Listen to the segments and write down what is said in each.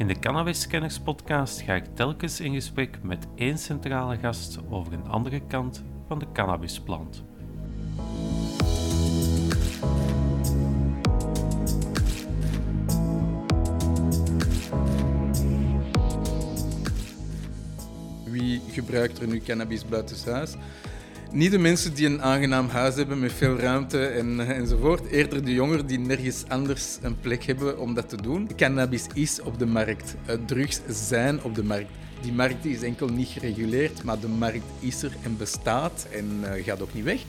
In de Cannabis Scanners podcast ga ik telkens in gesprek met één centrale gast over een andere kant van de cannabisplant. Wie gebruikt er nu cannabis buitenshuis? Niet de mensen die een aangenaam huis hebben met veel ruimte en, enzovoort. Eerder de jongeren die nergens anders een plek hebben om dat te doen. Cannabis is op de markt. Eh, drugs zijn op de markt. Die markt is enkel niet gereguleerd, maar de markt is er en bestaat en uh, gaat ook niet weg.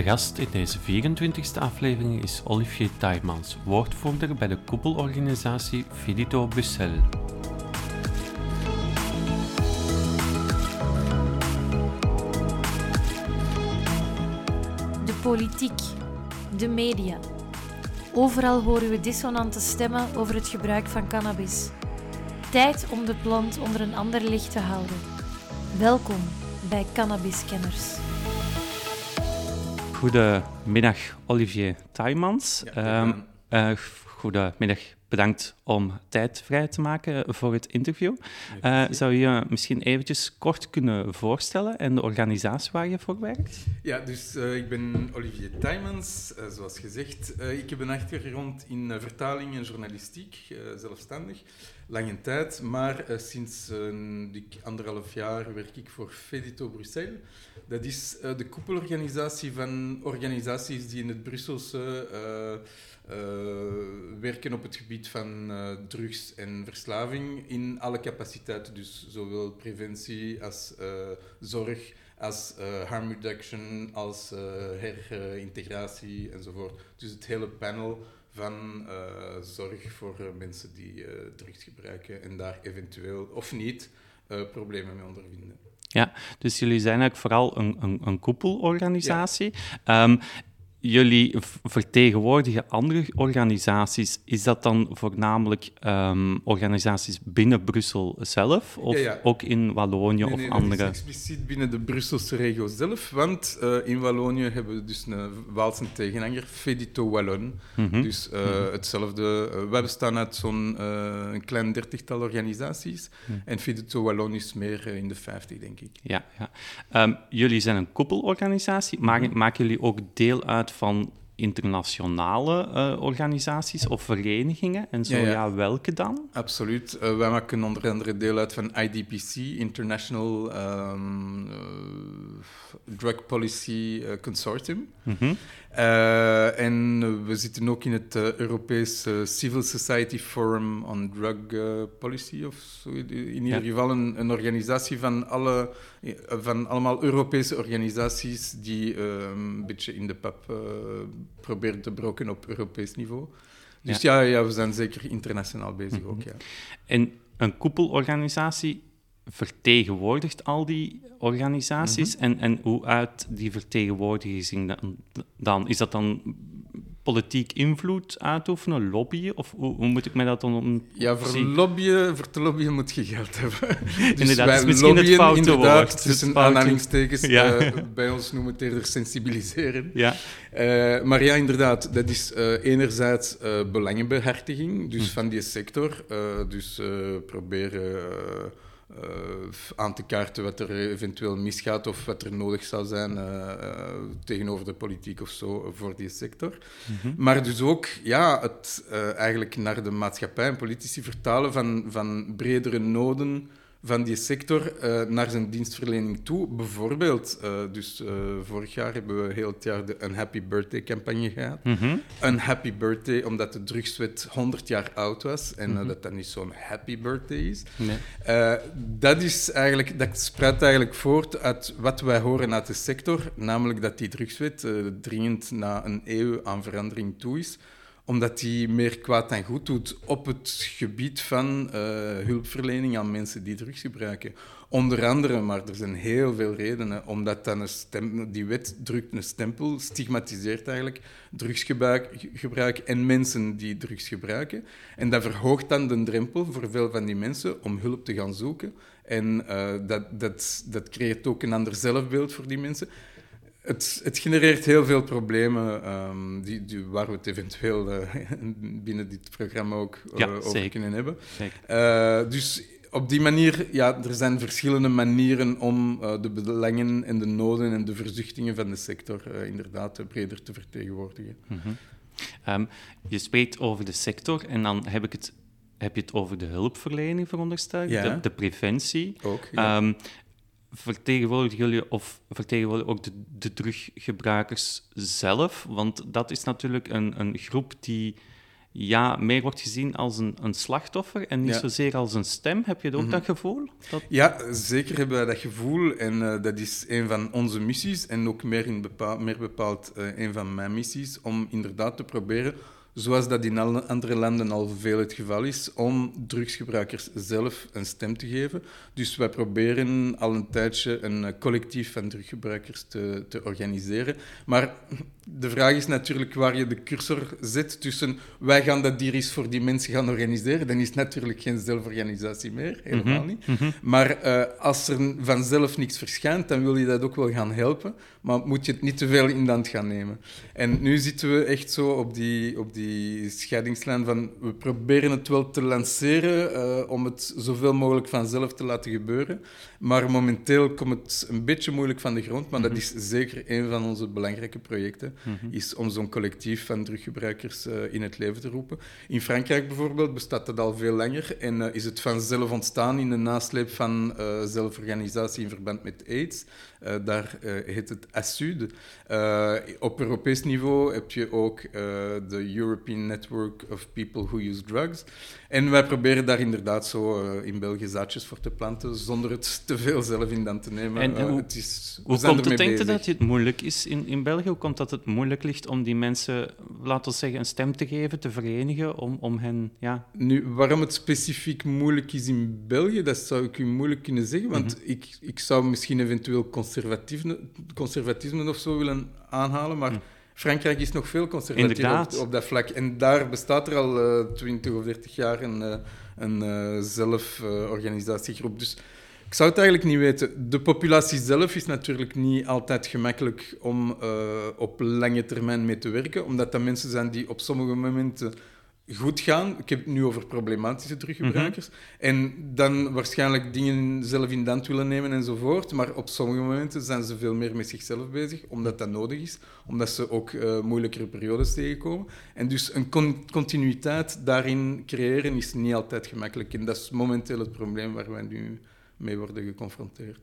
De gast in deze 24e aflevering is Olivier Taimans, woordvoerder bij de koepelorganisatie Fidito Bruxelles. De politiek, de media. Overal horen we dissonante stemmen over het gebruik van cannabis. Tijd om de plant onder een ander licht te houden. Welkom bij Cannabis Kenners. Goedemiddag, Olivier Taimans. Ja, um, uh, goedemiddag, bedankt om tijd vrij te maken voor het interview. Uh, zou je misschien eventjes kort kunnen voorstellen en de organisatie waar je voor werkt? Ja, dus uh, ik ben Olivier Taimans, uh, zoals gezegd. ik heb een achtergrond in vertaling en journalistiek, zelfstandig, lange tijd. Maar sinds dik anderhalf jaar werk ik voor Fedito Bruxelles. Dat is de koepelorganisatie van organisaties die in het Brusselse werken op het gebied van uh, drugs en verslaving in alle capaciteiten. Dus zowel preventie als uh, zorg, als harm reduction, als herintegratie enzovoort. Dus het hele panel van zorg voor mensen die drugs gebruiken en daar eventueel of niet problemen mee ondervinden. Ja, dus jullie zijn eigenlijk vooral een, een, een koepelorganisatie. Ja. Um, jullie vertegenwoordigen andere organisaties. Is dat dan voornamelijk um, organisaties binnen Brussel zelf of ja, ja. ook in Wallonië nee, of nee, andere? Dat is expliciet binnen de Brusselse regio zelf, want uh, in Wallonië hebben we dus een Waalse tegenhanger, Fedito Wallon. Mhm. Mm -hmm. Dus uh, mm -hmm. hetzelfde. Uh, wij bestaan uit zo'n een klein dertigtal organisaties Mhm. en Fedito Wallon is meer in de vijftig, denk ik. Ja, ja. Um, jullie zijn een koepelorganisatie, maar Mhm. maken jullie ook deel uit van internationale uh, organisaties of verenigingen? En zo Ja, ja, ja. welke dan? Absoluut. Uh, wij maken onder andere deel uit van IDPC, International um, uh, Drug Policy Consortium. Mhm. Uh, en we zitten ook in het uh, Europese Civil Society Forum on Drug uh, Policy, of zo. In ieder Ja. geval een, een organisatie van, alle, van allemaal Europese organisaties die een beetje in de pap proberen te broken op Europees niveau. Dus ja. ja, ja, we zijn zeker internationaal bezig ook, ja. En een koepelorganisatie vertegenwoordigt al die organisaties. Mhm. en, en hoe uit die vertegenwoordiging dan, dan? Is dat dan politiek invloed uitoefenen, lobbyen? Of hoe, hoe moet ik mij dat dan Ja, voor, lobbyen, voor te lobbyen moet je geld hebben. Dus Inderdaad, wij dat is misschien het lobbyen foute inderdaad, woord. tussen Het foute- aanhalingstekens. Ja. eh, bij ons noemen we het eerder sensibiliseren. Ja, Eh, maar ja, inderdaad, dat is eh, enerzijds eh, belangenbehartiging dus van die sector. Dus proberen eh, aan te kaarten wat er eventueel misgaat of wat er nodig zou zijn eh, eh, tegenover de politiek of zo voor die sector. Maar dus ook ja, het eigenlijk naar de maatschappij en politici vertalen van, van bredere noden van die sector eh, naar zijn dienstverlening toe. Bijvoorbeeld, eh, dus eh, vorig jaar hebben we heel het jaar de Unhappy Birthday campagne gehad. Mhm. Unhappy Birthday, omdat de drugswet 100 jaar oud was en eh, dat dat niet zo'n happy birthday is. Nee. Dat, is eigenlijk, dat spruit eigenlijk voort uit wat wij horen uit de sector, namelijk dat die drugswet dringend na een eeuw aan verandering toe is omdat die meer kwaad dan goed doet op het gebied van uh, hulpverlening aan mensen die drugs gebruiken. Onder andere, maar er zijn heel veel redenen, omdat dan een die wet drukt een stempel, stigmatiseert eigenlijk drugsgebruik gebruik en mensen die drugs gebruiken. En dat verhoogt dan de drempel voor veel van die mensen om hulp te gaan zoeken En uh, dat, dat, dat creëert ook een ander zelfbeeld voor die mensen. Het, het genereert heel veel problemen um, die, die, waar we het eventueel uh, binnen dit programma ook uh, ja, over kunnen hebben. dus op die manier, ja, er zijn verschillende manieren om de belangen en de noden en de verzuchtingen van de sector inderdaad breder te vertegenwoordigen. Mm -hmm. um, je spreekt over de sector en dan heb, ik het, heb je het over de hulpverlening, veronderstel ja. de, de, preventie. Ook, ja. um, vertegenwoordigen jullie of vertegenwoordigen ook de, de druggebruikers zelf? Want dat is natuurlijk een, een groep die ja, meer wordt gezien als een, een slachtoffer en niet zozeer als een stem. Heb je ook mhm. dat gevoel? Dat... Ja, zeker hebben wij dat gevoel. En uh, dat is een van onze missies en ook meer, in bepaald, meer bepaald uh, een van mijn missies, om inderdaad te proberen zoals dat in andere landen al veel het geval is, om drugsgebruikers zelf een stem te geven. Dus wij proberen al een tijdje een eh, collectief van druggebruikers te, te organiseren. Maar de vraag is natuurlijk waar je de cursor zet tussen wij gaan dat hier eens voor die mensen gaan organiseren, dan is het natuurlijk geen zelforganisatie meer, helemaal mhm, niet. Mhm. Maar uh, als er vanzelf niks verschijnt, dan wil je dat ook wel gaan helpen, maar moet je het niet te veel in de hand gaan nemen. En nu zitten we echt zo op die, op die scheidingslijn van we proberen het wel te lanceren uh, om het zoveel mogelijk vanzelf te laten gebeuren, maar momenteel komt het een beetje moeilijk van de grond, maar dat mhm. is zeker een van onze belangrijke projecten. Mhm. is om zo'n collectief van druggebruikers uh, in het leven te roepen. In Frankrijk bijvoorbeeld bestaat dat al veel langer en uh, is het vanzelf ontstaan in de nasleep van uh, zelforganisatie in verband met AIDS. daar heet het ASUD. op Europees niveau heb je ook de European Network of People Who Use Drugs. En wij proberen daar inderdaad zo in België zaadjes voor te planten, zonder het te veel zelf in dan te nemen. En, hoe, het is, hoe komt het, denk je, dat het moeilijk is in, in België? Hoe komt dat het moeilijk ligt om die mensen, laten we zeggen, een stem te geven, te verenigen, om, om hen... Ja. Nu, waarom het specifiek moeilijk is in België, dat zou ik u moeilijk kunnen zeggen, want mhm. ik, ik zou misschien eventueel conservatisme, conservatisme of zo willen aanhalen, maar... Mhm. Frankrijk is nog veel conservatiever op, op, dat vlak. En daar bestaat er al uh, eh, 20 of 30 jaar een, uh, een uh, zelforganisatiegroep. dus ik zou het eigenlijk niet weten. De populatie zelf is natuurlijk niet altijd gemakkelijk om uh, op lange termijn mee te werken, omdat dat mensen zijn die op sommige momenten goed gaan. Ik heb het nu over problematische teruggebruikers. Mhm. En dan waarschijnlijk dingen zelf in hand willen nemen enzovoort. Maar op sommige momenten zijn ze veel meer met zichzelf bezig, omdat dat nodig is. Omdat ze ook uh, moeilijkere periodes tegenkomen. En dus een con continuïteit daarin creëren is niet altijd gemakkelijk. En dat is momenteel het probleem waar wij nu mee worden geconfronteerd.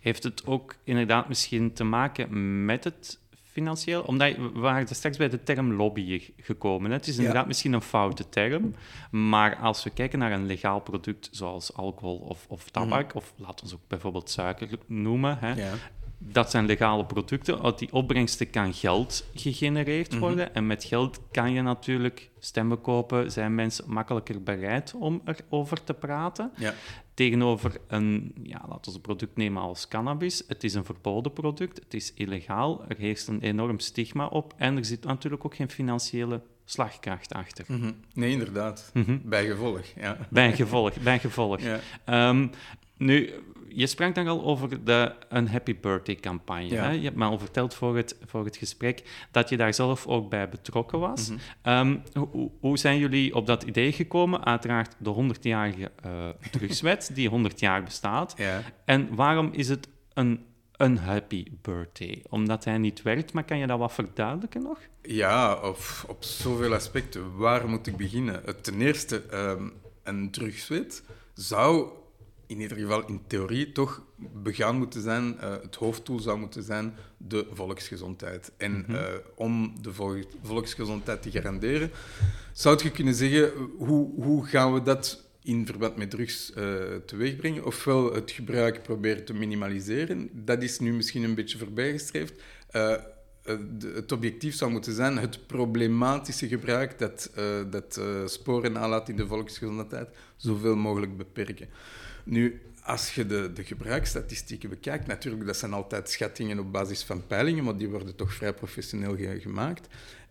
Heeft het ook inderdaad misschien te maken met het financieel? Omdat we waren straks bij de term lobbyen gekomen. Hè? Het is inderdaad misschien een foute term, maar als we kijken naar een legaal product zoals alcohol of, of tabak, mhm. of laten we ook bijvoorbeeld suiker noemen, hè? Ja dat zijn legale producten. Uit die opbrengsten kan geld gegenereerd mhm. worden. En met geld kan je natuurlijk stemmen kopen. Zijn mensen makkelijker bereid om erover te praten? Ja. Tegenover een, ja, laten we een product nemen als cannabis. Het is een verboden product, het is illegaal, er heerst een enorm stigma op. En er zit natuurlijk ook geen financiële slagkracht achter. Mhm. Nee, inderdaad. Mm -hmm. Bij gevolg, ja. Bij gevolg, bij gevolg. Ja. Ehm, nu, je sprak dan al over de Unhappy Birthday campagne. Hè? Je hebt me al verteld voor het, voor het gesprek dat je daar zelf ook bij betrokken was. Mhm. Ehm, hoe, hoe, zijn jullie op dat idee gekomen? Uiteraard de 100-jarige uh, drugswet, die 100 jaar bestaat. Ja. En waarom is het een Unhappy Birthday? Omdat hij niet werkt, maar kan je dat wat verduidelijken nog? Ja, op, op zoveel aspecten. Waar moet ik beginnen? Ten eerste, um, een drugswet zou in ieder geval in theorie toch begaan moeten zijn, uh, het hoofddoel zou moeten zijn de volksgezondheid. En mm om de volksgezondheid te garanderen, zou je kunnen zeggen, hoe, hoe gaan we dat in verband met drugs uh, teweegbrengen? Ofwel het gebruik proberen te minimaliseren, dat is nu misschien een beetje voorbijgestreefd. het objectief zou moeten zijn het problematische gebruik dat, dat sporen nalaat in de volksgezondheid zoveel mogelijk beperken. Nu, als je de, de gebruiksstatistieken bekijkt, natuurlijk, dat zijn altijd schattingen op basis van peilingen, maar die worden toch vrij professioneel gemaakt.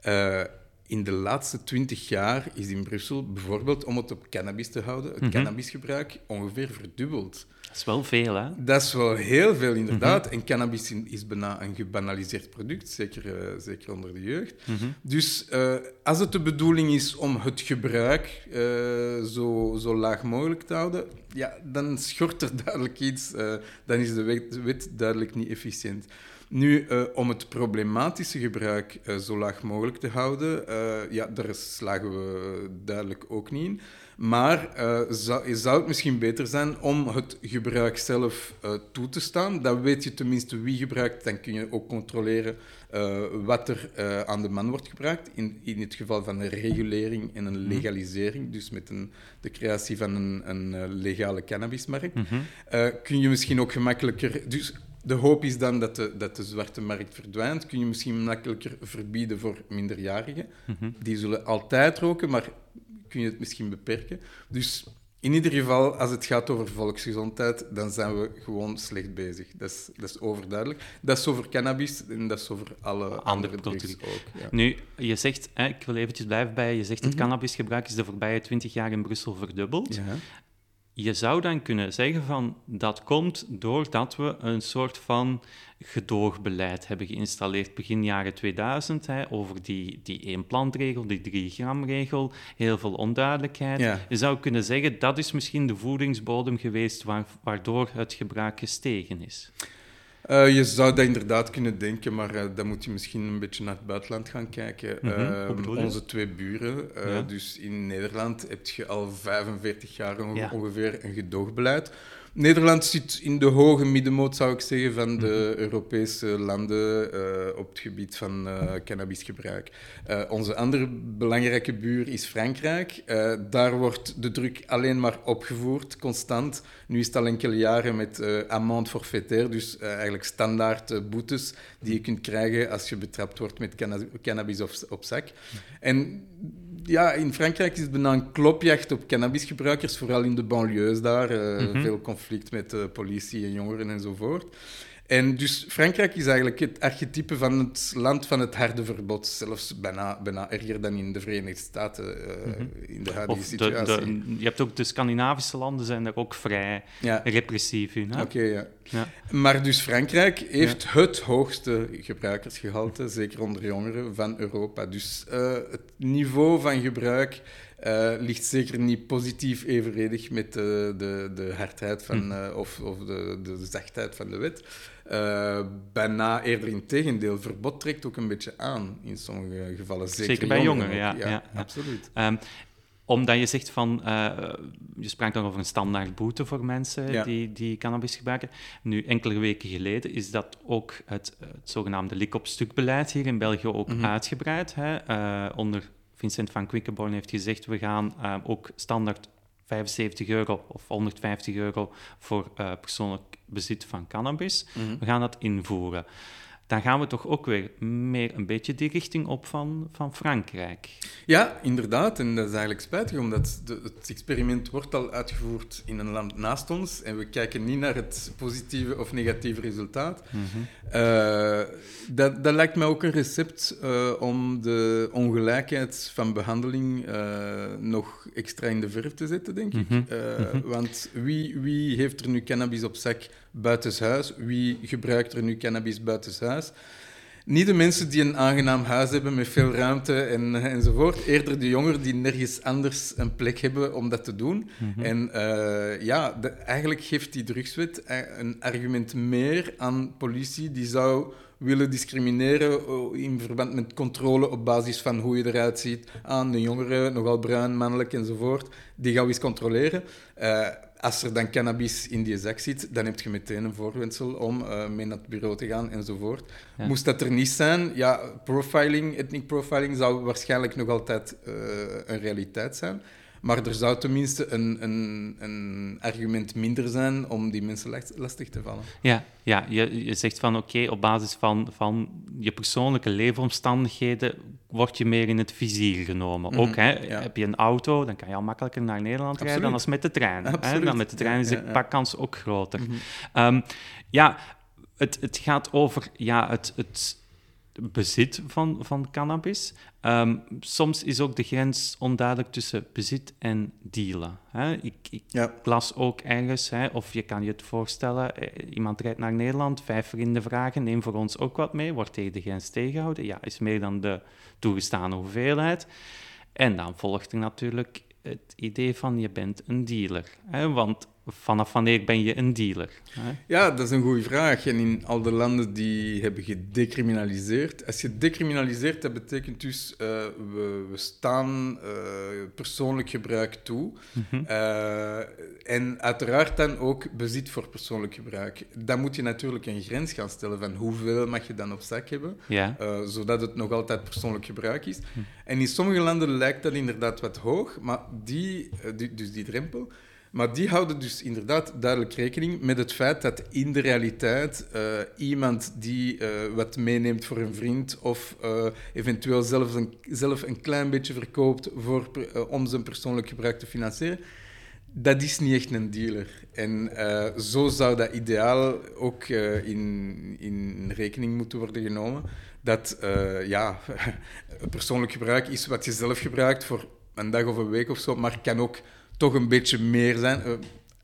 Uh, in de laatste twintig jaar is in Brussel bijvoorbeeld, om het op cannabis te houden, het cannabisgebruik ongeveer verdubbeld. Dat is wel veel, hè? Dat is wel heel veel, inderdaad. En cannabis is bijna een gebanaliseerd product, zeker, eh, zeker onder de jeugd. Dus eh, als het de bedoeling is om het gebruik eh, zo, zo laag mogelijk te houden, ja, dan schort er duidelijk iets. dan is de wet, de wet duidelijk niet efficiënt. Nu, eh, om het problematische gebruik eh, zo laag mogelijk te houden, eh, ja, daar slagen we duidelijk ook niet in. Maar zou, zou het misschien beter zijn om het gebruik zelf toe te staan? Dan weet je tenminste wie gebruikt. Dan kun je ook controleren wat er aan de man wordt gebruikt. In, in het geval van een regulering en een legalisering, dus met een, de creatie van een, een legale cannabismarkt, eh, kun je misschien ook gemakkelijker. Dus de hoop is dan dat de, dat de zwarte markt verdwijnt. Kun je misschien makkelijker verbieden voor minderjarigen. Die zullen altijd roken, maar kun je het misschien beperken. Dus in ieder geval, als het gaat over volksgezondheid, dan zijn we gewoon slecht bezig. Dat is, dat is overduidelijk. Dat is over cannabis en dat is over alle andere drugs producten. ook. Ja. Nu, je zegt, hè, ik wil eventjes blijven bij, je zegt het cannabisgebruik is de voorbije twintig jaar in Brussel verdubbeld. Ja. Je zou dan kunnen zeggen van dat komt doordat we een soort van gedoogbeleid hebben geïnstalleerd begin jaren 2000 hè, over die, die één plantregel, die 3 gram regel, heel veel onduidelijkheid. Ja. Je zou kunnen zeggen dat is misschien de voedingsbodem geweest waar, waardoor het gebruik gestegen is. Eh, je zou dat inderdaad kunnen denken, maar eh, dan moet je misschien een beetje naar het buitenland gaan kijken. Mhm, Eh, onze twee buren, Ja. dus in Nederland heb je al 45 jaar onge- Ja. ongeveer een gedoogbeleid. Nederland zit in de hoge middenmoot, zou ik zeggen, van de Mhm. Europese landen op het gebied van cannabisgebruik. Onze andere belangrijke buur is Frankrijk. Daar wordt de druk alleen maar opgevoerd, constant. Nu is het al enkele jaren met eh amende forfaitaire, dus eh, eigenlijk standaard eh, boetes die je kunt krijgen als je betrapt wordt met canna- cannabis op, op zak. En ja, in Frankrijk is het bijna een klopjacht op cannabisgebruikers, vooral in de banlieues daar. eh, Veel conflict met de politie en jongeren enzovoort. En dus Frankrijk is eigenlijk het archetype van het land van het harde verbod. Zelfs bijna, bijna erger dan in de Verenigde Staten eh, in de huidige Of situatie. de, je hebt ook de Scandinavische landen zijn daar ook vrij Ja. repressief in. Oké, ja. Ja. Maar dus Frankrijk heeft het hoogste gebruikersgehalte, zeker onder jongeren, van Europa. Dus eh, het niveau van gebruik eh, ligt zeker niet positief evenredig met de, de, de hardheid van, eh, of, of de, de zachtheid van de wet. Eh, bijna eerder in tegendeel. Verbod trekt ook een beetje aan in sommige gevallen. Zeker, Zeker bij jongeren, ja, ja, ja. absoluut. Ehm, omdat je zegt van, eh, je sprak dan over een standaard boete voor mensen Ja. die, die cannabis gebruiken. Nu, enkele weken geleden is dat ook het, het zogenaamde lik-op-stuk-beleid hier in België ook Mhm. uitgebreid. Hè? Eh, onder Vincent van Quickenborn heeft gezegd, we gaan eh, ook standaard 75 euro of 150 euro voor eh, persoonlijk bezit van cannabis. Mhm. We gaan dat invoeren. Dan gaan we toch ook weer meer een beetje die richting op van, van Frankrijk. Ja, inderdaad. En dat is eigenlijk spijtig, omdat de- het experiment wordt al uitgevoerd in een land naast ons en we kijken niet naar het positieve of negatieve resultaat. Eh, dat, dat lijkt mij ook een recept eh, om de ongelijkheid van behandeling eh, nog extra in de verf te zetten, denk ik. Mhm. Eh, Want wie, wie heeft er nu cannabis op zak buitenshuis? Wie gebruikt er nu cannabis buitenshuis? Niet de mensen die een aangenaam huis hebben met veel ruimte en, enzovoort. Eerder de jongeren die nergens anders een plek hebben om dat te doen. En eh, ja, de- eigenlijk geeft die drugswet eh, een argument meer aan politie die zou willen discrimineren in verband met controle op basis van hoe je eruit ziet aan de jongeren, nogal bruin, mannelijk enzovoort. Die gaan we eens controleren. Eh, als er dan cannabis in die zak zit, dan heb je meteen een voorwendsel om eh, mee naar het bureau te gaan enzovoort. Ja. Moest dat er niet zijn, ja, profiling, ethnic profiling zou waarschijnlijk nog altijd eh, een realiteit zijn. Maar er zou tenminste een, een, een argument minder zijn om die mensen last- lastig te vallen. Ja, ja je, je zegt van oké, op basis van, van je persoonlijke leefomstandigheden word je meer in het vizier genomen. Mhm, Ook hè, ja. heb je een auto, dan kan je al makkelijker naar Nederland rijden dan als met de trein. Hè? Dan met de trein is de Ja, pakkans ook groter. Ehm, ja, het, het gaat over ja, het, het bezit van, van cannabis. Ehm, soms is ook de grens onduidelijk tussen bezit en dealen. Hè? Ik, ik Ja. las ook ergens, hè, of je kan je het voorstellen, eh, iemand rijdt naar Nederland, vijf vrienden vragen, neem voor ons ook wat mee, wordt tegen de grens tegengehouden. Ja, is meer dan de toegestane hoeveelheid. En dan volgt er natuurlijk het idee van je bent een dealer. Hè? Want vanaf wanneer ben je een dealer? Hè? Ja, dat is een goede vraag. En in al de landen die hebben gedecriminaliseerd. Als je decriminaliseert, dat betekent dus uh, we, we, staan uh, persoonlijk gebruik toe. Mhm. Uh, en uiteraard dan ook bezit voor persoonlijk gebruik. Dan moet je natuurlijk een grens gaan stellen van hoeveel mag je dan op zak hebben, Ja. zodat het nog altijd persoonlijk gebruik is. En in sommige landen lijkt dat inderdaad wat hoog, maar die, die dus die drempel. Maar die houden dus inderdaad duidelijk rekening met het feit dat in de realiteit uh, iemand die uh, wat meeneemt voor een vriend of uh, eventueel zelf een, zelf een klein beetje verkoopt voor, om zijn persoonlijk gebruik te financieren, dat is niet echt een dealer. En zo zou dat ideaal ook in, in rekening moeten worden genomen. Dat ja, persoonlijk gebruik is wat je zelf gebruikt voor een dag of een week of zo, maar kan ook toch een beetje meer zijn. Uh,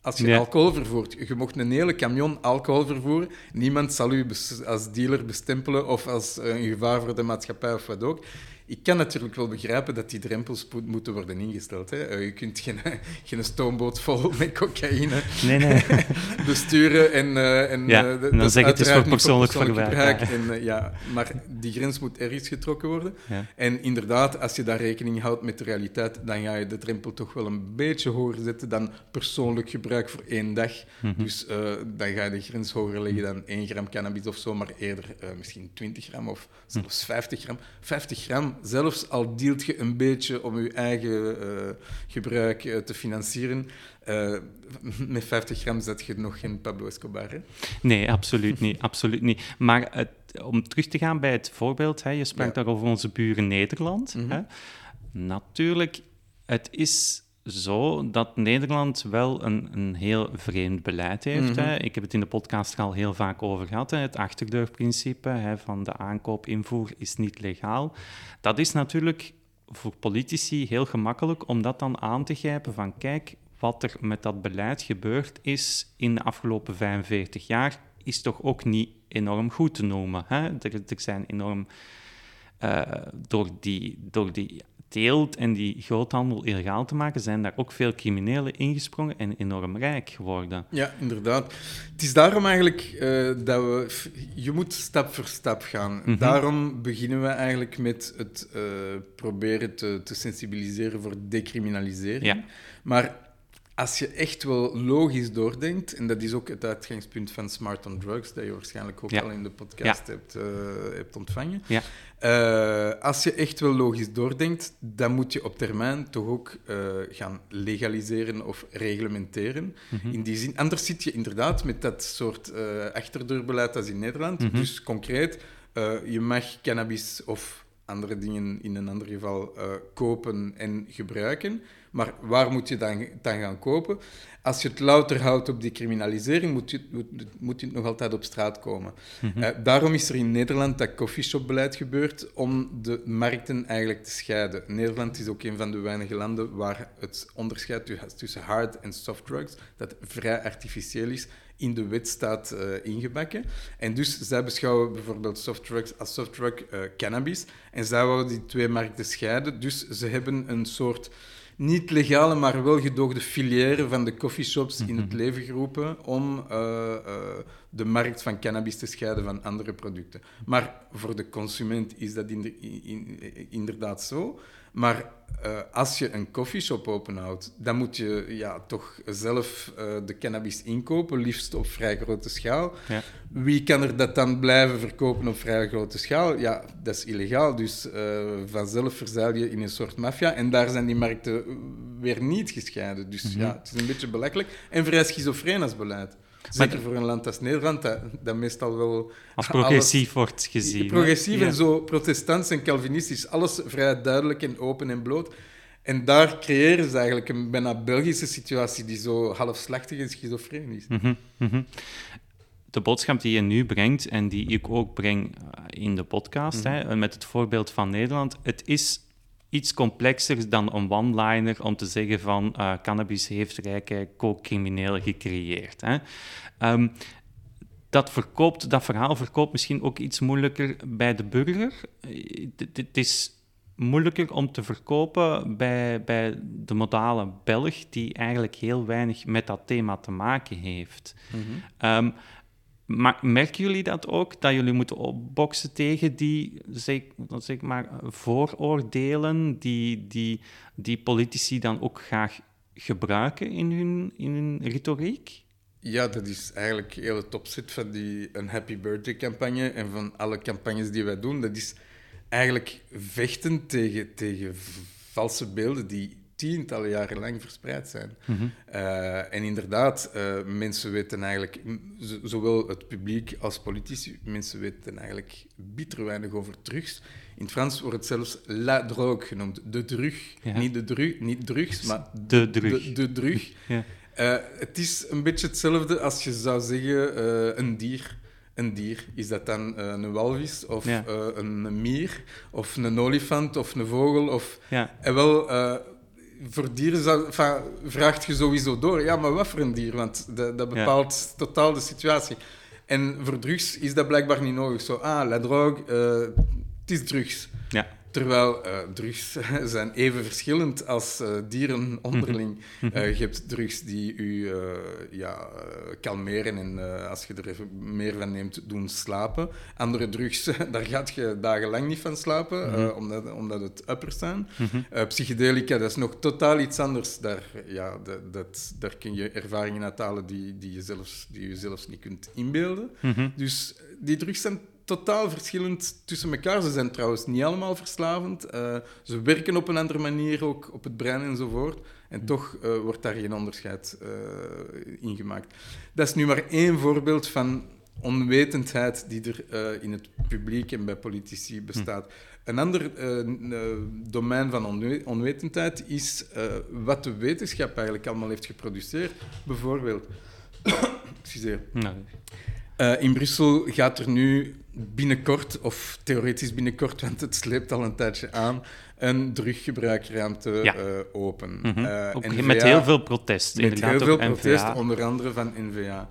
als je alcohol vervoert, je mocht een hele camion alcohol vervoeren. Niemand zal u als dealer bestempelen of als een gevaar voor de maatschappij of wat ook. Ik kan natuurlijk wel begrijpen dat die drempels moeten worden ingesteld. Hè. Uh, je kunt geen, geen stoomboot vol met cocaïne Nee, nee. besturen en, eh, en, Ja, eh, en dan zeg het is uiteraard voor niet persoonlijk verbruik, ja. En, eh, ja, maar die grens moet ergens getrokken worden. Ja. En inderdaad, als je daar rekening houdt met de realiteit, dan ga je de drempel toch wel een beetje hoger zetten dan persoonlijk gebruik voor één dag. Mhm. Dus eh, dan ga je de grens hoger leggen dan 1 gram cannabis of zo, maar eerder eh, misschien 20 gram of zelfs 50 gram. 50 gram, zelfs al deelt je een beetje om je eigen eh, gebruik eh, te financieren, eh, met 50 gram zet je nog geen Pablo Escobar. Hè? Nee, absoluut niet. Absoluut niet. Maar het, om terug te gaan bij het voorbeeld, hè, je sprak Ja. daar over onze buren Nederland. Mhm. Hè. Natuurlijk, het is zo dat Nederland wel een, een heel vreemd beleid heeft. Mhm. hè. Ik heb het in de podcast er al heel vaak over gehad. Hè. Het achterdeurprincipe hè, van de aankoop-invoer is niet legaal. Dat is natuurlijk voor politici heel gemakkelijk om dat dan aan te grijpen van kijk, wat er met dat beleid gebeurd is in de afgelopen 45 jaar, is toch ook niet enorm goed te noemen. Hè? Er, er zijn enorm... eh, door, die, door die teelt en die groothandel illegaal te maken, zijn daar ook veel criminelen ingesprongen en enorm rijk geworden. Ja, inderdaad. Het is daarom eigenlijk eh, dat we... Je moet stap voor stap gaan. Mhm. Daarom beginnen we eigenlijk met het eh, proberen te, te sensibiliseren voor decriminalisering. Ja. Maar als je echt wel logisch doordenkt, en dat is ook het uitgangspunt van Smart on Drugs, dat je waarschijnlijk ook Ja. al in de podcast hebt, eh, hebt ontvangen. Ja. Eh, als je echt wel logisch doordenkt, dan moet je op termijn toch ook eh, gaan legaliseren of reglementeren. Mhm. In die zin, anders zit je inderdaad met dat soort eh, achterdeurbeleid als in Nederland. Mhm. Dus concreet, je mag cannabis of andere dingen in een ander geval kopen en gebruiken. Maar waar moet je dan, dan gaan kopen? Als je het louter houdt op die criminalisering, moet je, moet, moet je het nog altijd op straat komen. Mhm. Eh, daarom is er in Nederland dat coffeeshopbeleid gebeurd om de markten eigenlijk te scheiden. Nederland is ook een van de weinige landen waar het onderscheid tu- tussen hard en soft drugs, dat vrij artificieel is, in de wet staat eh, ingebakken. En dus zij beschouwen bijvoorbeeld soft drugs als soft drug eh, cannabis. En zij wouden die twee markten scheiden. Dus ze hebben een soort niet legale, maar wel gedoogde filière van de coffeeshops in het leven geroepen om eh, eh, de markt van cannabis te scheiden van andere producten. Maar voor de consument is dat in de- in- in- inderdaad zo. Maar eh, als je een coffeeshop openhoudt, dan moet je ja, toch zelf eh, de cannabis inkopen, liefst op vrij grote schaal. Ja. Wie kan er dat dan blijven verkopen op vrij grote schaal? Ja, dat is illegaal. Dus eh, vanzelf verzuil je in een soort maffia. En daar zijn die markten weer niet gescheiden. Dus Mhm. ja, het is een beetje belachelijk. En vrij schizofreen als beleid. Zeker voor een land als Nederland, dat, dat meestal wel... Als alles- progressief wordt gezien. Progressief Ja. en zo protestants en calvinistisch. Alles vrij duidelijk en open en bloot. En daar creëren ze eigenlijk een bijna Belgische situatie die zo halfslachtig en schizofreen is. Mhm. de boodschap die je nu brengt en die ik ook breng eh, in de podcast, Mhm. hè, met het voorbeeld van Nederland, het is iets complexer dan een one-liner om te zeggen van eh, cannabis heeft rijke kookcriminelen gecreëerd. Hè. Ehm, dat, verkoopt, dat verhaal verkoopt misschien ook iets moeilijker bij de burger. Eh, Het het is moeilijker om te verkopen bij, bij de modale Belg, die eigenlijk heel weinig met dat thema te maken heeft. Ehm, maar merken jullie dat ook, dat jullie moeten opboksen tegen die, zeg, zeg maar, vooroordelen die, die, die politici dan ook graag gebruiken in hun, in hun retoriek? Ja, dat is eigenlijk heel het opzet van die een Happy Birthday campagne en van alle campagnes die wij doen. Dat is eigenlijk vechten tegen, tegen valse beelden die tientallen jaren lang verspreid zijn. Eh, en inderdaad, eh, mensen weten eigenlijk, zowel het publiek als politici, mensen weten eigenlijk bitter weinig over drugs. In het Frans wordt het zelfs la drogue genoemd, de drug. Ja. Niet, de dru niet drugs, maar De drug. de, de drug. Ja. Eh, het is een beetje hetzelfde als je zou zeggen een dier. Een dier, is dat dan een walvis of Ja. een mier of een olifant of een vogel? Of... Ja, En wel, voor dieren vraagt je sowieso door. Ja, maar wat voor een dier? Want dat, dat Ja. bepaalt totaal de situatie. En voor drugs is dat blijkbaar niet nodig. Zo, ah, la drogue, eh, het is drugs. ja. Terwijl eh, drugs zijn even verschillend als eh, dieren onderling. Eh, je hebt drugs die u eh, ja, kalmeren en als je er even meer van neemt, doen slapen. Andere drugs, daar gaat je dagenlang niet van slapen, eh, omdat, omdat het uppers zijn. Eh, psychedelica, dat is nog totaal iets anders. Daar, ja, dat, dat, daar kun je ervaringen uit halen die, die, je zelfs, die je zelfs niet kunt inbeelden. Mhm. Dus die drugs zijn totaal verschillend tussen elkaar. ze zijn trouwens niet allemaal verslavend. Eh, ze werken op een andere manier ook op het brein enzovoort. En toch eh, wordt daar geen onderscheid eh, in gemaakt. Dat is nu maar één voorbeeld van onwetendheid die er in het publiek en bij politici bestaat. Een ander domein van onwe- onwetendheid is wat de wetenschap eigenlijk allemaal heeft geproduceerd. Bijvoorbeeld, excuseer, Nou, eh, in Brussel gaat er nu binnenkort, of theoretisch binnenkort, want het sleept al een tijdje aan, een druggebruikruimte Ja. eh, open. mhm. Eh, NVA met heel veel protest. met heel veel protest, NVA. onder andere van NVA.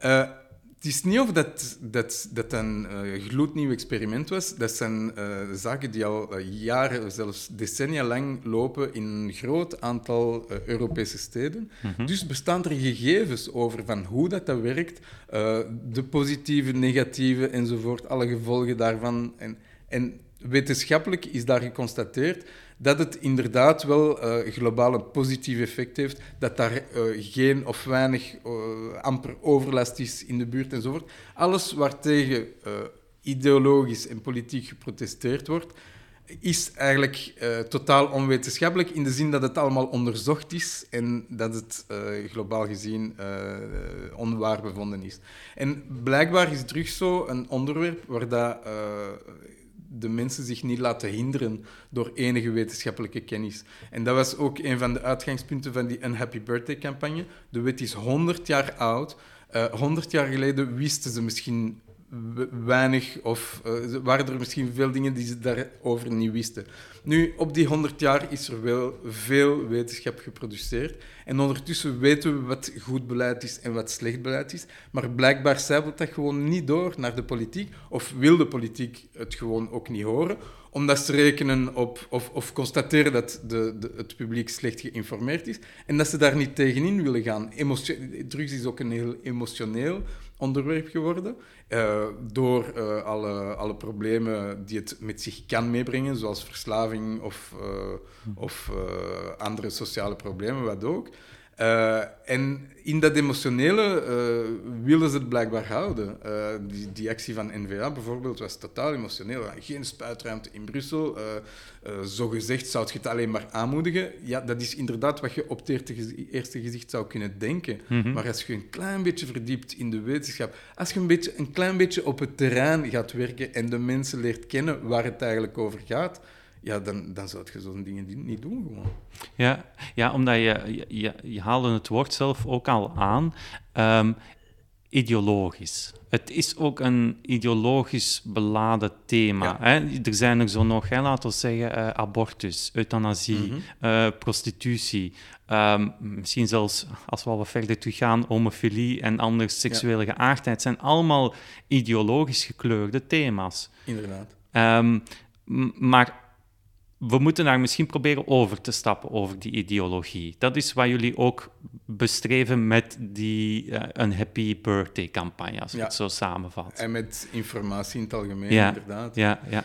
Ja. Het is niet of dat, dat, dat een eh, gloednieuw experiment was. Dat zijn eh, zaken die al eh, jaren, zelfs decennia lang lopen in een groot aantal Europese steden. Dus bestaan er gegevens over van hoe dat, dat werkt, de positieve, negatieve enzovoort, alle gevolgen daarvan. En, en wetenschappelijk is daar geconstateerd dat het inderdaad wel eh, globaal een positief effect heeft, dat daar eh, geen of weinig eh, amper overlast is in de buurt enzovoort. Alles waartegen ideologisch en politiek geprotesteerd wordt, is eigenlijk totaal onwetenschappelijk in de zin dat het allemaal onderzocht is en dat het globaal gezien onwaar bevonden is. En blijkbaar is drugs zo een onderwerp waar dat, de mensen zich niet laten hinderen door enige wetenschappelijke kennis. En dat was ook een van de uitgangspunten van die Unhappy Birthday-campagne. De wet is 100 jaar oud. Eh 100 jaar geleden wisten ze misschien weinig of eh, waren er misschien veel dingen die ze daarover niet wisten. Nu, op die 100 jaar is er wel veel wetenschap geproduceerd. En ondertussen weten we wat goed beleid is en wat slecht beleid is. Maar blijkbaar zijpelt dat gewoon niet door naar de politiek. Of wil de politiek het gewoon ook niet horen. Omdat ze rekenen op of, of constateren dat de, de, het publiek slecht geïnformeerd is. En dat ze daar niet tegenin willen gaan. Drugs is ook een heel emotioneel onderwerp geworden. eh, door eh, alle, alle problemen die het met zich kan meebrengen, zoals verslaving of, eh, of eh, andere sociale problemen, wat ook. Eh, en in dat emotionele eh, willen ze het blijkbaar houden. Eh, die, die actie van NVA bijvoorbeeld was totaal emotioneel. Geen spuitruimte in Brussel. zo gezegd zou je het alleen maar aanmoedigen. Ja, dat is inderdaad wat je op het eerste gezi- eerste gezicht zou kunnen denken. Maar als je een klein beetje verdiept in de wetenschap, als je een, beetje, een klein beetje op het terrein gaat werken en de mensen leert kennen waar het eigenlijk over gaat, ja, dan, dan zou je zo'n dingen niet- doen gewoon. Ja, ja omdat je, je, haalde het woord zelf ook al aan. Ehm, ideologisch. Het is ook een ideologisch beladen thema. Hè? Er zijn er zo nog, hè, laten we zeggen, uh, abortus, euthanasie, mm prostitutie. Um, misschien zelfs, als we wat verder teruggaan, homofilie en andere seksuele ja. geaardheid. zijn allemaal ideologisch gekleurde thema's. Inderdaad. Um, maar we moeten daar misschien proberen over te stappen, over die ideologie. Dat is wat jullie ook bestreven met die uh, een happy birthday campagne, als ik het zo samenvat. En met informatie in het algemeen, ja. inderdaad. Ja, ja.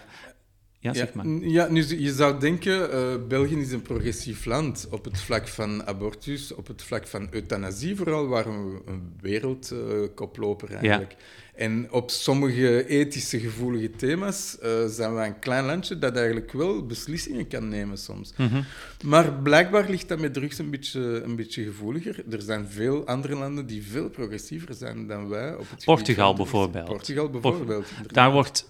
Ja, zeg maar. Ja, nu, je zou denken, uh, België is een progressief land op het vlak van abortus, op het vlak van euthanasie vooral, waren we een wereldkoploper uh, eigenlijk. En op sommige ethische gevoelige thema's uh, zijn we een klein landje dat eigenlijk wel beslissingen kan nemen soms. Mhm. Maar blijkbaar ligt dat met drugs een beetje, een beetje gevoeliger. Er zijn veel andere landen die veel progressiever zijn dan wij. Op het Portugal bijvoorbeeld. Portugal bijvoorbeeld. Daar wordt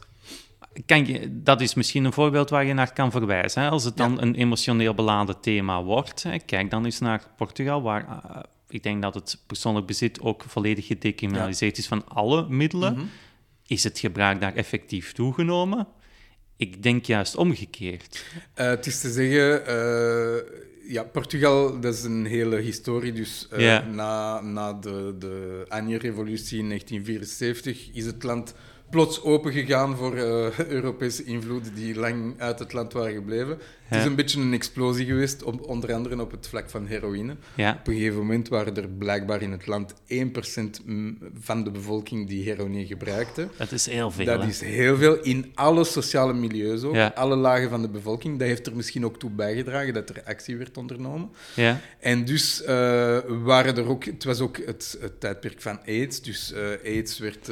kan je, dat is misschien een voorbeeld waar je naar kan verwijzen. Hè? Als het dan een emotioneel beladen thema wordt, hè? kijk dan eens naar Portugal, waar uh, ik denk dat het persoonlijk bezit ook volledig gedecriminaliseerd is van alle middelen. Mhm. Is het gebruik daar effectief toegenomen? Ik denk juist omgekeerd. Uh, het is te zeggen, uh, ja, Portugal, dat is een hele historie. Dus na, na de, de Anje-revolutie in 1974 is het land plots opengegaan voor uh, Europese invloeden die lang uit het land waren gebleven. Het is een beetje een explosie geweest, onder andere op het vlak van heroïne. Ja. Op een gegeven moment waren er blijkbaar in het land 1% van de bevolking die heroïne gebruikte. Dat is heel veel. Dat is heel veel, in alle sociale milieus ook, alle lagen van de bevolking. Dat heeft er misschien ook toe bijgedragen dat er actie werd ondernomen. Ja. En dus uh, waren er ook, het was ook het, het tijdperk van AIDS, dus uh, AIDS werd,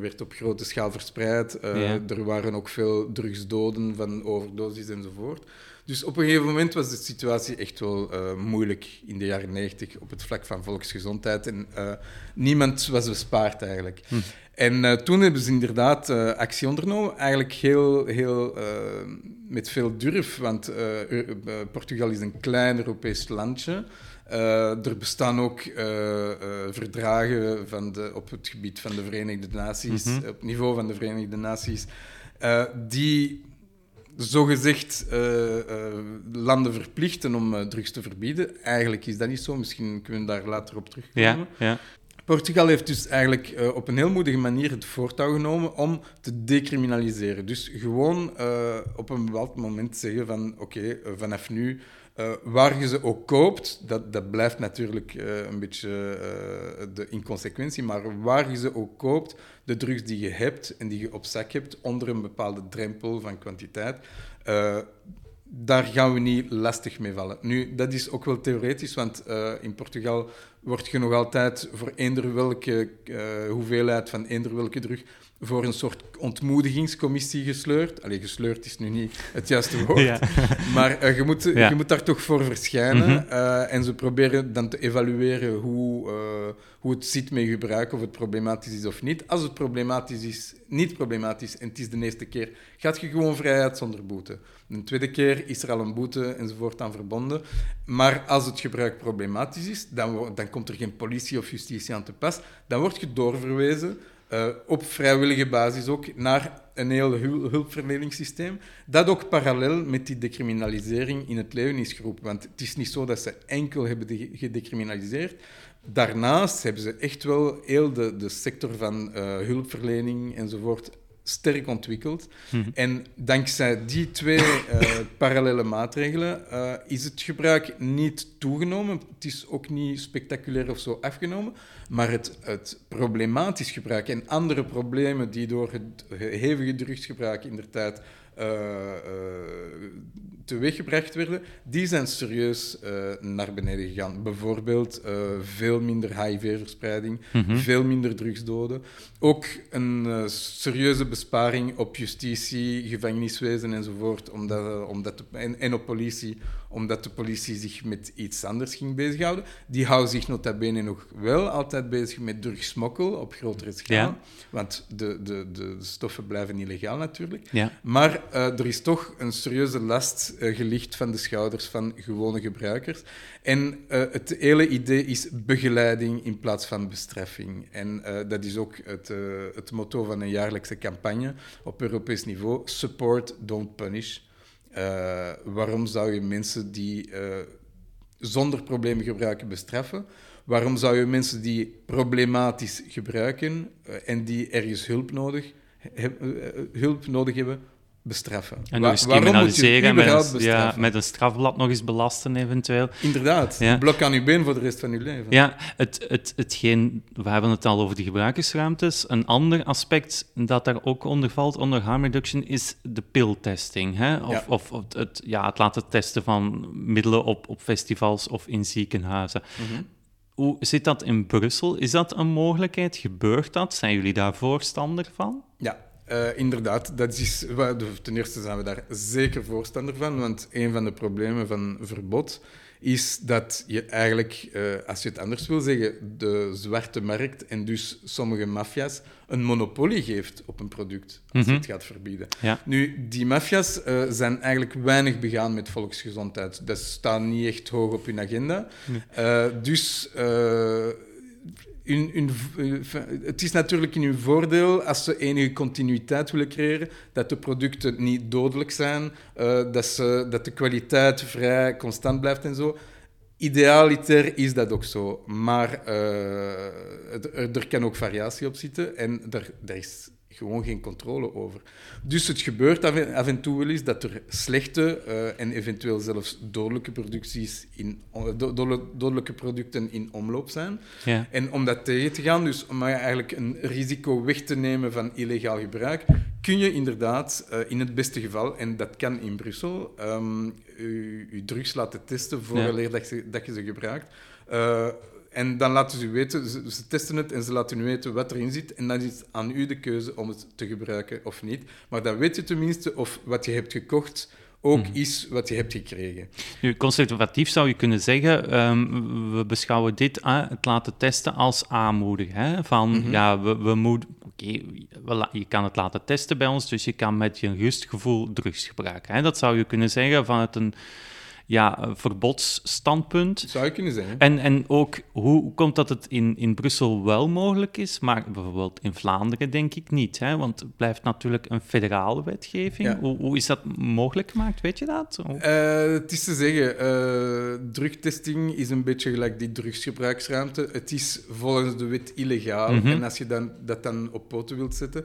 werd op grote schaal verspreid. Ja. Er waren ook veel drugsdoden van overdosis enzovoort. Dus op een gegeven moment was de situatie echt wel uh, moeilijk in de jaren 90 op het vlak van volksgezondheid. En uh, niemand was bespaard eigenlijk. Hm. En uh, toen hebben ze inderdaad actie ondernomen, eigenlijk heel, heel met veel durf, want Portugal is een klein Europees landje. Er bestaan ook verdragen van de, op het gebied van de Verenigde Naties, mm -hmm. op niveau van de Verenigde Naties, die zogezegd landen verplichten om drugs te verbieden. Eigenlijk is dat niet zo. Misschien kunnen we daar later op terugkomen. Ja, ja. Portugal heeft dus eigenlijk op een heel moedige manier het voortouw genomen om te decriminaliseren. Dus gewoon op een bepaald moment zeggen van oké, vanaf nu uh, waar je ze ook koopt, dat, dat blijft natuurlijk uh, een beetje uh, de inconsequentie, maar waar je ze ook koopt, de drugs die je hebt en die je op zak hebt, onder een bepaalde drempel van kwantiteit, daar gaan we niet lastig mee vallen. Nu, dat is ook wel theoretisch, want in Portugal wordt je nog altijd voor eender welke hoeveelheid van eender welke drug voor een soort ontmoedigingscommissie gesleurd. Allee, gesleurd is nu niet het juiste woord. Maar uh, je, moet, ja. je moet daar toch voor verschijnen. Mm -hmm. uh, en ze proberen dan te evalueren hoe, uh, hoe het zit met gebruik, of het problematisch is of niet. Als het problematisch is, niet problematisch, en het is de eerste keer, gaat je gewoon vrijheid zonder boete. De tweede keer is er al een boete enzovoort aan verbonden. Maar als het gebruik problematisch is, dan, dan komt er geen politie of justitie aan te pas. Dan word je doorverwezen uh, op vrijwillige basis ook naar een heel hulpverleningssysteem, dat ook parallel met die decriminalisering in het leven is geroepen. Want het is niet zo dat ze enkel hebben gedecriminaliseerd. Daarnaast hebben ze echt wel heel de, de sector van uh, hulpverlening enzovoort sterk ontwikkeld. Mhm. En dankzij die twee uh, parallele maatregelen uh, is het gebruik niet toegenomen. Het is ook niet spectaculair of zo afgenomen. Maar het, het problematisch gebruik en andere problemen die door het hevige drugsgebruik in de tijd teweeggebracht werden, die zijn serieus uh, naar beneden gegaan. Bijvoorbeeld veel minder HIV-verspreiding, mm -hmm. veel minder drugsdoden. Ook een serieuze besparing op justitie, gevangeniswezen enzovoort, omdat, omdat en op politie, omdat de politie zich met iets anders ging bezighouden. Die houden zich nota bene nog wel altijd bezig met drugsmokkel op grotere schaal, ja. want de, de, de stoffen blijven illegaal natuurlijk. Ja. Maar uh, er is toch een serieuze last uh, gelicht van de schouders van gewone gebruikers. En uh, het hele idee is begeleiding in plaats van bestraffing. En dat is ook het, het motto van een jaarlijkse campagne op Europees niveau: support, don't punish. Waarom zou je mensen die zonder problemen gebruiken bestraffen? Waarom zou je mensen die problematisch gebruiken en die ergens hulp nodig, hulp nodig hebben, bestraffen. En nog eens criminaliseren met een, ja, met een strafblad nog eens belasten eventueel. Inderdaad, ja. blok aan je been voor de rest van je leven. Ja, het, het, hetgeen, we hebben het al over de gebruikersruimtes. Een ander aspect dat daar ook onder valt, onder harm reduction, is de piltesting. Hè? Of, ja. of, of het, ja, het laten testen van middelen op, op festivals of in ziekenhuizen. Mhm. Hoe zit dat in Brussel? Is dat een mogelijkheid? Gebeurt dat? Zijn jullie daar voorstander van? Ja, uh, inderdaad, dat is, ten eerste zijn we daar zeker voorstander van, want een van de problemen van verbod is dat je eigenlijk, uh, als je het anders wil zeggen, de zwarte markt en dus sommige maffia's een monopolie geeft op een product als je mhm. het gaat verbieden. Ja. Nu, die maffia's uh, zijn eigenlijk weinig begaan met volksgezondheid. Dat staat niet echt hoog op hun agenda. Nee. dus in, het is natuurlijk in hun voordeel als ze enige continuïteit willen creëren, dat de producten niet dodelijk zijn, uh, dat, ze, dat de kwaliteit vrij constant blijft en zo. Idealiter is dat ook zo, maar uh, er, kan ook variatie op zitten en er is gewoon geen controle over. Dus het gebeurt af en, toe wel eens dat er slechte uh, en eventueel zelfs dodelijke, producties in, dodelijke producten in omloop zijn. Ja. En om dat tegen te gaan, dus om eigenlijk een risico weg te nemen van illegaal gebruik, kun je inderdaad uh, in het beste geval, en dat kan in Brussel, um, je, drugs laten testen voordat ja. dat, je, dat je ze gebruikt. Uh, en dan laten ze u weten, ze, testen het en ze laten u weten wat erin zit. En dan is het aan u de keuze om het te gebruiken of niet. Maar dan weet je tenminste of wat je hebt gekocht ook mhm. is wat je hebt gekregen. Nu, conservatief zou je kunnen zeggen, um, we beschouwen dit, uh, het laten testen, als aanmoedigen. Hè? Van, mhm. ja, we, we moeten... Oké, okay, je kan het laten testen bij ons, dus je kan met je rust gevoel drugs gebruiken. Hè? Dat zou je kunnen zeggen vanuit een ja, verbodsstandpunt. Zou je kunnen zeggen. En, en ook, hoe komt dat het in, in Brussel wel mogelijk is, maar bijvoorbeeld in Vlaanderen denk ik niet, hè? want het blijft natuurlijk een federale wetgeving. Hoe, hoe is dat mogelijk gemaakt, weet je dat? Uh, het is te zeggen, uh, drugtesting is een beetje gelijk die drugsgebruiksruimte. Het is volgens de wet illegaal mhm. en als je dan, dat dan op poten wilt zetten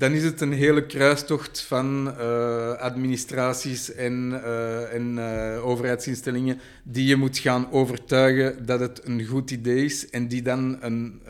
dan is het een hele kruistocht van uh, administraties en, uh, en uh, overheidsinstellingen die je moet gaan overtuigen dat het een goed idee is en die dan een,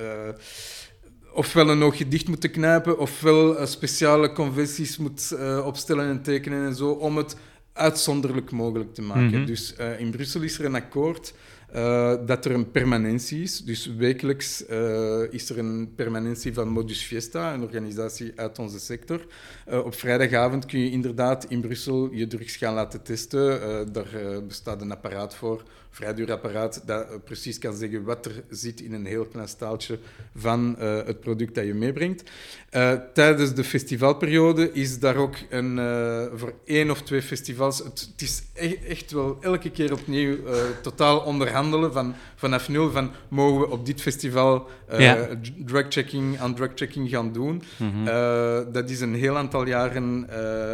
ofwel een oogje dicht moeten knijpen ofwel speciale conventies moet opstellen en tekenen en zo om het uitzonderlijk mogelijk te maken. Mhm. Dus in Brussel is er een akkoord uh, dat er een permanentie is. Dus wekelijks uh, is er een permanentie van Modus Fiesta, een organisatie uit onze sector. Uh, op vrijdagavond kun je inderdaad in Brussel je drugs gaan laten testen. daar bestaat een apparaat voor vrij duur apparaat dat precies kan zeggen wat er zit in een heel klein staaltje van uh, het product dat je meebrengt. Uh, tijdens de festivalperiode is daar ook een, uh, voor één of twee festivals, het, het is echt, echt, wel elke keer opnieuw totaal onderhandelen van, vanaf nul van mogen we op dit festival ja. drugchecking aan drugchecking gaan doen. Mm -hmm. dat is een heel aantal jaren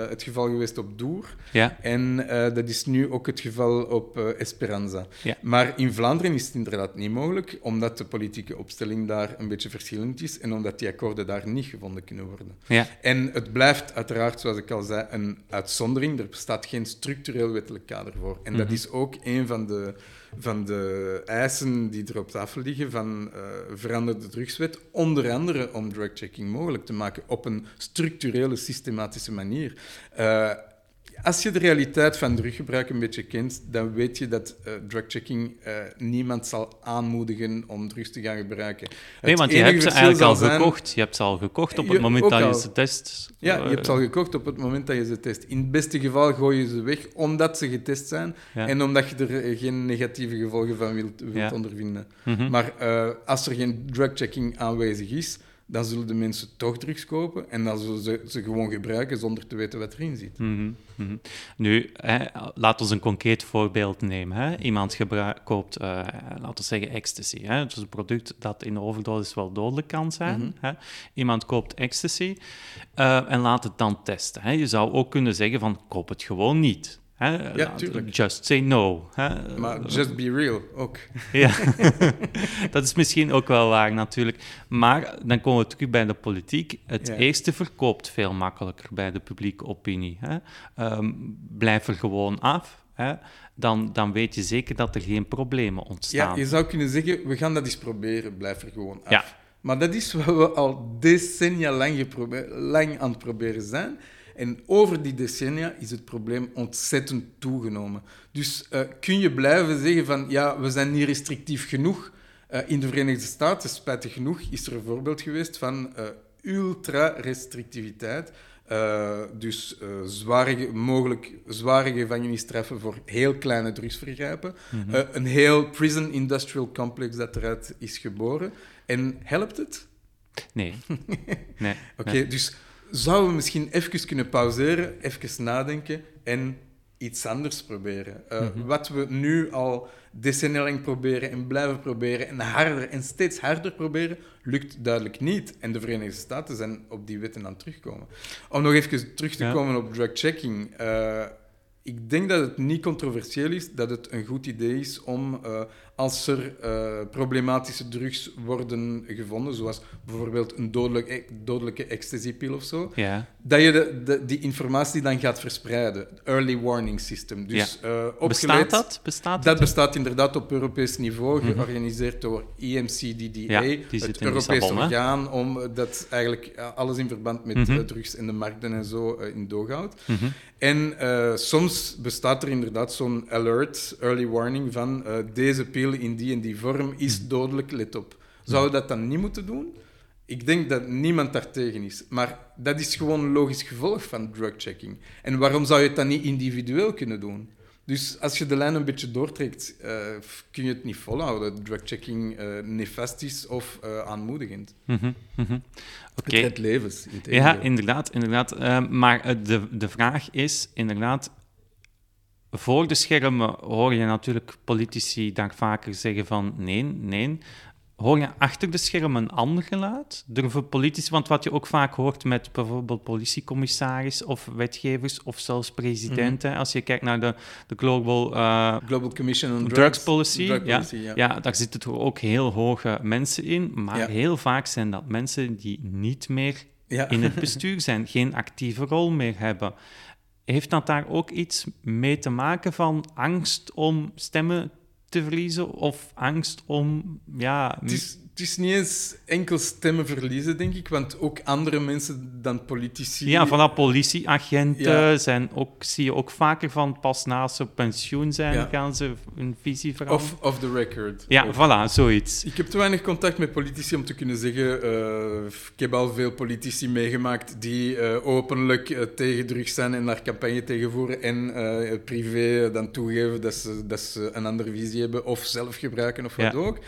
het geval geweest op Doer. Ja. En dat is nu ook het geval op Esperanza. Ja. Maar in Vlaanderen is het inderdaad niet mogelijk, omdat de politieke opstelling daar een beetje verschillend is en omdat die akkoorden daar niet gevonden kunnen worden. Ja. En het blijft uiteraard, zoals ik al zei, een uitzondering. Er bestaat geen structureel wettelijk kader voor. En dat mhm. is ook een van de, van de eisen die er op tafel liggen van uh, verander de drugswet, onder andere om drugchecking mogelijk te maken op een structurele, systematische manier. Uh, als je de realiteit van druggebruik een beetje kent, dan weet je dat uh, drugchecking uh, niemand zal aanmoedigen om drugs te gaan gebruiken. Nee, want je hebt ze eigenlijk al gekocht. Je hebt ze al gekocht op het moment dat je ze test. Ja, je hebt ze al gekocht op het moment dat je ze test. In het beste geval gooi je ze weg omdat ze getest zijn en omdat je er eh, geen negatieve gevolgen van wilt, wilt ondervinden. Mhm. Maar als er geen drugchecking aanwezig is, dan zullen de mensen toch drugs kopen en dan zullen ze ze gewoon gebruiken zonder te weten wat erin zit. Mhm, mhm. Nu, hè, laat ons een concreet voorbeeld nemen. Hè. Iemand koopt, eh, laten we zeggen, ecstasy. Hè. Het is een product dat in overdosis wel dodelijk kan zijn. Mhm. hè. Iemand koopt ecstasy eh, en laat het dan testen. Hè. Je zou ook kunnen zeggen van, koop het gewoon niet. Hè. Laat- tuurlijk. Just say no. Hè. Maar just be real ook. Ja, dat is misschien ook wel waar natuurlijk. Maar dan komen we terug bij de politiek. Het Ja. eerste verkoopt veel makkelijker bij de publieke opinie. Hè. Ehm, blijf er gewoon af. Hè. Dan, dan weet je zeker dat er geen problemen Ja, ontstaan. je zou kunnen zeggen, we gaan dat eens proberen, blijf er gewoon af. Ja. Maar dat is wat we al decennia lang, lang aan het proberen zijn. En over die decennia is het probleem ontzettend toegenomen. Dus eh, kun je blijven zeggen van, ja, we zijn niet restrictief genoeg. Eh, in de Verenigde Staten, spijtig genoeg, is er een voorbeeld geweest van eh, ultra-restrictiviteit. Dus zware, ge- mogelijk zware gevangenisstraffen voor heel kleine drugsvergrijpen. Eh, een heel prison industrial complex dat eruit is geboren. En helpt het? Nee. nee. Oké, nee. dus zouden we misschien even kunnen pauzeren, even nadenken en iets anders proberen. Eh, Mhm. Wat we nu al decennia lang proberen en blijven proberen en harder en steeds harder proberen, lukt duidelijk niet. En de Verenigde Staten zijn op die wetten aan het terugkomen. Om nog even terug te Ja. komen op drug checking. eh, ik denk dat het niet controversieel is, dat het een goed idee is om, eh, als er eh, problematische drugs worden gevonden, zoals bijvoorbeeld een dodelijk, e- dodelijke ecstasy-pil of zo, Ja. dat je de, de- die informatie dan gaat verspreiden. Early warning system. Dus, eh, opgeleid- Bestaat dat? Bestaat Dat bestaat inderdaad op Europees niveau, georganiseerd door Ja, EMCDDA, het Europees orgaan, om eh, dat eigenlijk eh, alles in verband met Mhm. eh, drugs en de markten en zo eh, in doog houdt. Mhm. En eh, soms bestaat er inderdaad zo'n alert, early warning van eh, deze pil in die en die vorm is dodelijk, let op. Zou je dat dan niet moeten doen? Ik denk dat niemand daartegen is. Maar dat is gewoon een logisch gevolg van drugchecking. En waarom zou je het dan niet individueel kunnen doen? Dus als je de lijn een beetje doortrekt, eh, kun je het niet volhouden. dat Drugchecking eh nefast is of eh, aanmoedigend. Mhm. Mhm. Het redt levens. Ja, inderdaad. inderdaad. Maar de, de vraag is inderdaad... Voor de schermen hoor je natuurlijk politici daar vaker zeggen van nee, nee. Hoor je achter de schermen een ander geluid? Durven politici... Want wat je ook vaak hoort met bijvoorbeeld politiecommissaris of wetgevers of zelfs presidenten, als je kijkt naar de, de Global eh, Global Commission on Drugs, Drugs Policy, Drug ja. policy, ja. Ja, daar zitten toch ook heel hoge mensen in, maar Ja. heel vaak zijn dat mensen die niet meer Ja. in het bestuur zijn, geen actieve rol meer hebben. Heeft dat daar ook iets mee te maken van angst om stemmen te verliezen of angst om, ja... het is niet eens enkel stemmen verliezen, denk ik, want ook andere mensen dan politici... Ja, vanaf politieagenten Ja. zijn ook, zie je ook vaker van pas na ze op pensioen zijn, Ja. gaan ze hun visie veranderen. Off the record. ja, voilà, zoiets. Ik heb te weinig contact met politici om te kunnen zeggen. eh, ik heb al veel politici meegemaakt die eh, openlijk eh, tegen drugs zijn en daar campagne tegen voeren. En privé dan toegeven dat ze, dat ze een andere visie hebben of zelf gebruiken of wat Ja. ook.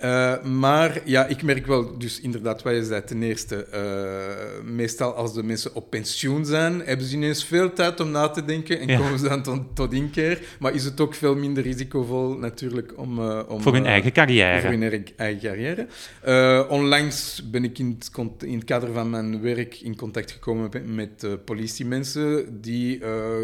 Eh, maar ja, ik merk wel, dus inderdaad, wat je zei, ten eerste, eh, meestal als de mensen op pensioen zijn, hebben ze ineens veel tijd om na te denken en Ja. komen ze dan tot, tot inkeer. Maar is het ook veel minder risicovol natuurlijk om... eh, om Voor hun eigen carrière. voor hun eigen- eigen carrière. Onlangs ben ik in het, cont- in het kader van mijn werk in contact gekomen met, met politiemensen die